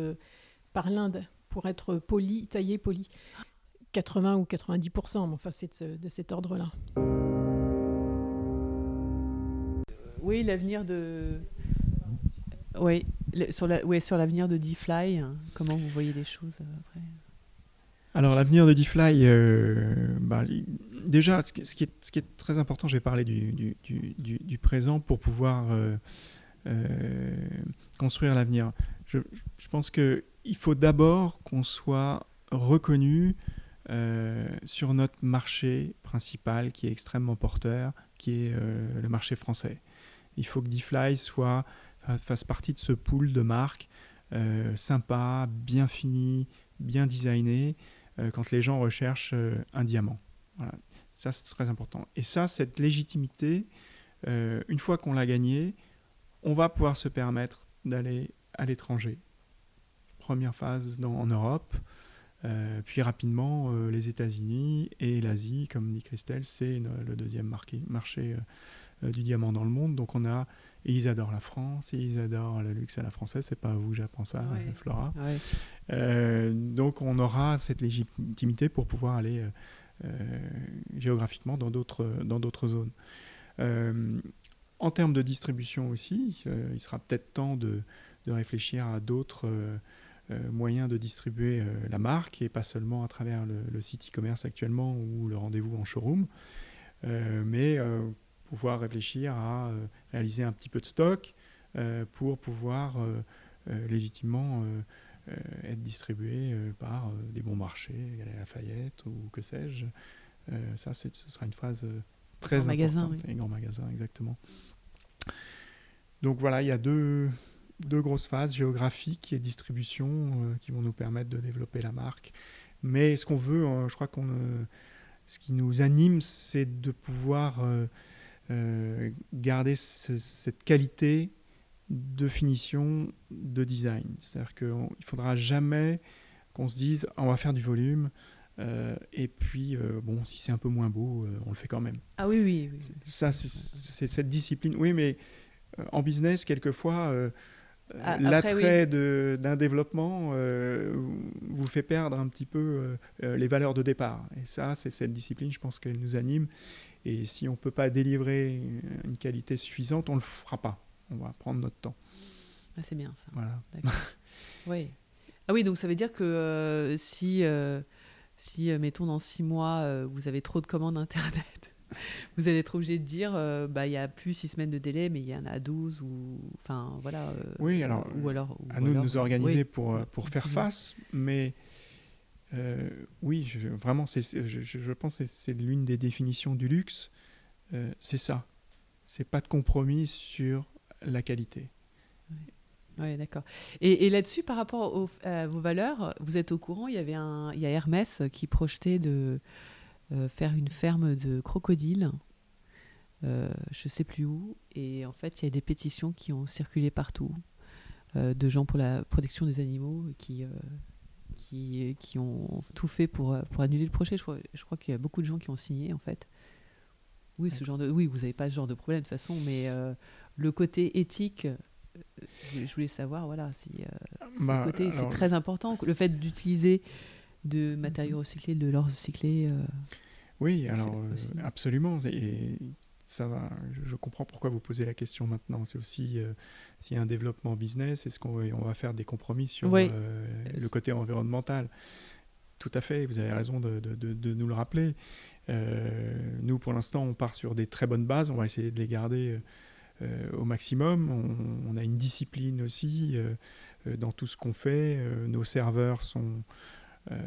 par l'Inde pour être polis, taillés, polis. 80 ou 90%, mais enfin c'est de, cet ordre-là. Oui, l'avenir de... Oui, sur la, sur l'avenir de D-Fly, hein, comment vous voyez les choses euh, après? Alors l'avenir de D-Fly, euh, bah, déjà, ce qui, est, très important, je vais parler du, du, présent pour pouvoir euh, construire l'avenir. Je, pense qu'il faut d'abord qu'on soit reconnu euh, sur notre marché principal qui est extrêmement porteur, qui est euh, le marché français. Il faut que DeFly soit, fasse partie de ce pool de marques euh, sympa, bien fini, bien designé, quand les gens recherchent un diamant. Voilà. Ça, c'est très important. Et ça, cette légitimité, une fois qu'on l'a gagnée, on va pouvoir se permettre d'aller à l'étranger. Première phase en Europe, euh, puis rapidement, euh, les États-Unis et l'Asie, comme dit Christelle, c'est le deuxième marché euh, du diamant dans le monde. Donc on a, et ils adorent la France, et ils adorent le luxe à la française. C'est pas à vous, j'apprends ça, Flora. donc on aura cette légitimité pour pouvoir aller géographiquement dans d'autres dans d'autres zones. en termes de distribution aussi, il sera peut-être temps de, de, réfléchir à d'autres euh, moyen de distribuer euh, la marque et pas seulement à travers le, site e-commerce actuellement ou le rendez-vous en showroom, euh, mais pouvoir réfléchir à réaliser un petit peu de stock pour pouvoir légitimement être distribué par des bons marchés, la Lafayette ou que sais-je. ça, ce sera une phase très importante. Magasin, oui. Les grands magasins, exactement. Donc voilà, il y a deux, deux grosses phases, géographique et distribution, euh, qui vont nous permettre de développer la marque. Mais ce qu'on veut, euh, je crois qu'on, euh, ce qui nous anime, c'est de pouvoir garder cette qualité de finition, de design. C'est-à-dire qu'il ne faudra jamais qu'on se dise on va faire du volume. et puis, bon, si c'est un peu moins beau, on le fait quand même. Ah oui, oui. Ça, c'est cette discipline. Oui, mais en business, quelquefois, ah, l'attrait d'un développement euh, vous fait perdre un petit peu euh, euh, les valeurs de départ. Et ça, c'est cette discipline, je pense qu'elle nous anime. Et si on ne peut pas délivrer une qualité suffisante, on ne le fera pas. On va prendre notre temps. Ah, c'est bien ça. Voilà. oui. Ah oui, donc ça veut dire que si, si, mettons, dans six mois, vous avez trop de commandes Internet, vous allez être obligé de dire euh, bah il y a plus six semaines de délai mais il y en a 12 ou enfin voilà euh, oui alors ou alors à nous de nous organiser pour euh, pour faire face mais oui je, vraiment je, pense que c'est l'une des définitions du luxe c'est ça c'est pas de compromis sur la qualité oui, d'accord. Et, là-dessus, par rapport à vos valeurs, vous êtes au courant, il y avait un, il y a Hermès qui projetait de, euh, faire une ferme de crocodiles euh, je sais plus où. Et en fait, il y a des pétitions qui ont circulé partout euh, de gens pour la protection des animaux qui, euh, qui, qui, ont tout fait pour, pour annuler le projet. Je crois, je crois qu'il y a beaucoup de gens qui ont signé en fait. Oui, ce genre de, oui, vous n'avez pas ce genre de problème de toute façon, mais le côté éthique, je voulais savoir, voilà, si, bah, c'est très important. Le fait d'utiliser de matériaux recyclés, de l'or recyclé. oui, alors absolument. Et ça va, je comprends pourquoi vous posez la question maintenant. C'est aussi euh, s'il y a un développement business, est-ce qu'on on va faire des compromis sur euh, le côté environnemental? Tout à fait, vous avez raison de, de, nous le rappeler. Euh, nous, pour l'instant, on part sur des très bonnes bases, on va essayer de les garder au maximum. On, on, a une discipline aussi dans tout ce qu'on fait. nos serveurs sont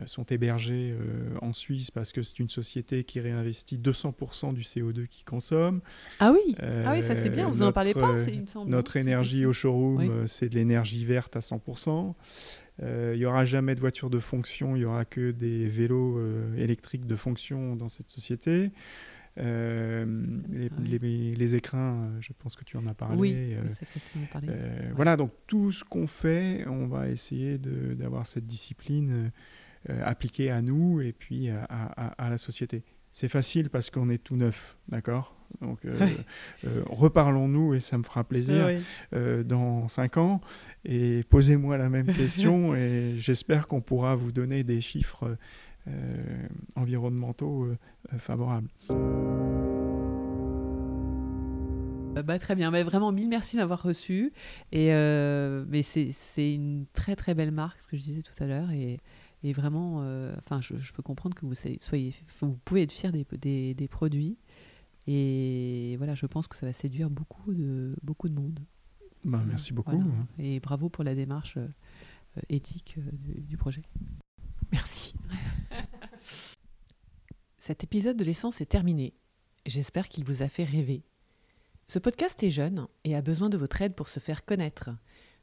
sont hébergés euh, en Suisse parce que c'est une société qui réinvestit 200% du CO2 qu'ils consomment. Ah oui, ah oui ça c'est bien, vous n'en parlez pas, il me semble. Notre énergie au showroom, euh, c'est de l'énergie verte à 100%. Il n'y aura jamais de voiture de fonction, il n'y aura que des vélos électriques de fonction dans cette société. les, les, écrins, je pense que tu en as parlé. Oui, parlé. Voilà, donc tout ce qu'on fait, on va essayer d'avoir cette discipline euh, appliqué à nous et puis à, la société. C'est facile parce qu'on est tout neuf, d'accord? Donc, euh, euh, reparlons-nous et ça me fera plaisir dans cinq ans. Et posez-moi la même question et j'espère qu'on pourra vous donner des chiffres environnementaux favorables. Bah, très bien, mais vraiment mille merci de m'avoir reçu. Et mais c'est une très très belle marque, ce que je disais tout à l'heure. Et, et vraiment, euh, enfin, je, peux comprendre que vous soyez, vous pouvez être fier des, des, produits. Et voilà, je pense que ça va séduire beaucoup de, beaucoup de monde. Bah, merci beaucoup. Et bravo pour la démarche euh, éthique euh, du, projet. Merci. Cet épisode de l'essence est terminé. J'espère qu'il vous a fait rêver. Ce podcast est jeune et a besoin de votre aide pour se faire connaître.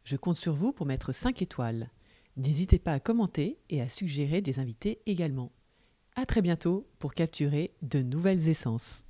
Je compte sur vous pour mettre 5 étoiles. N'hésitez pas à commenter et à suggérer des invités également. À très bientôt pour capturer de nouvelles essences.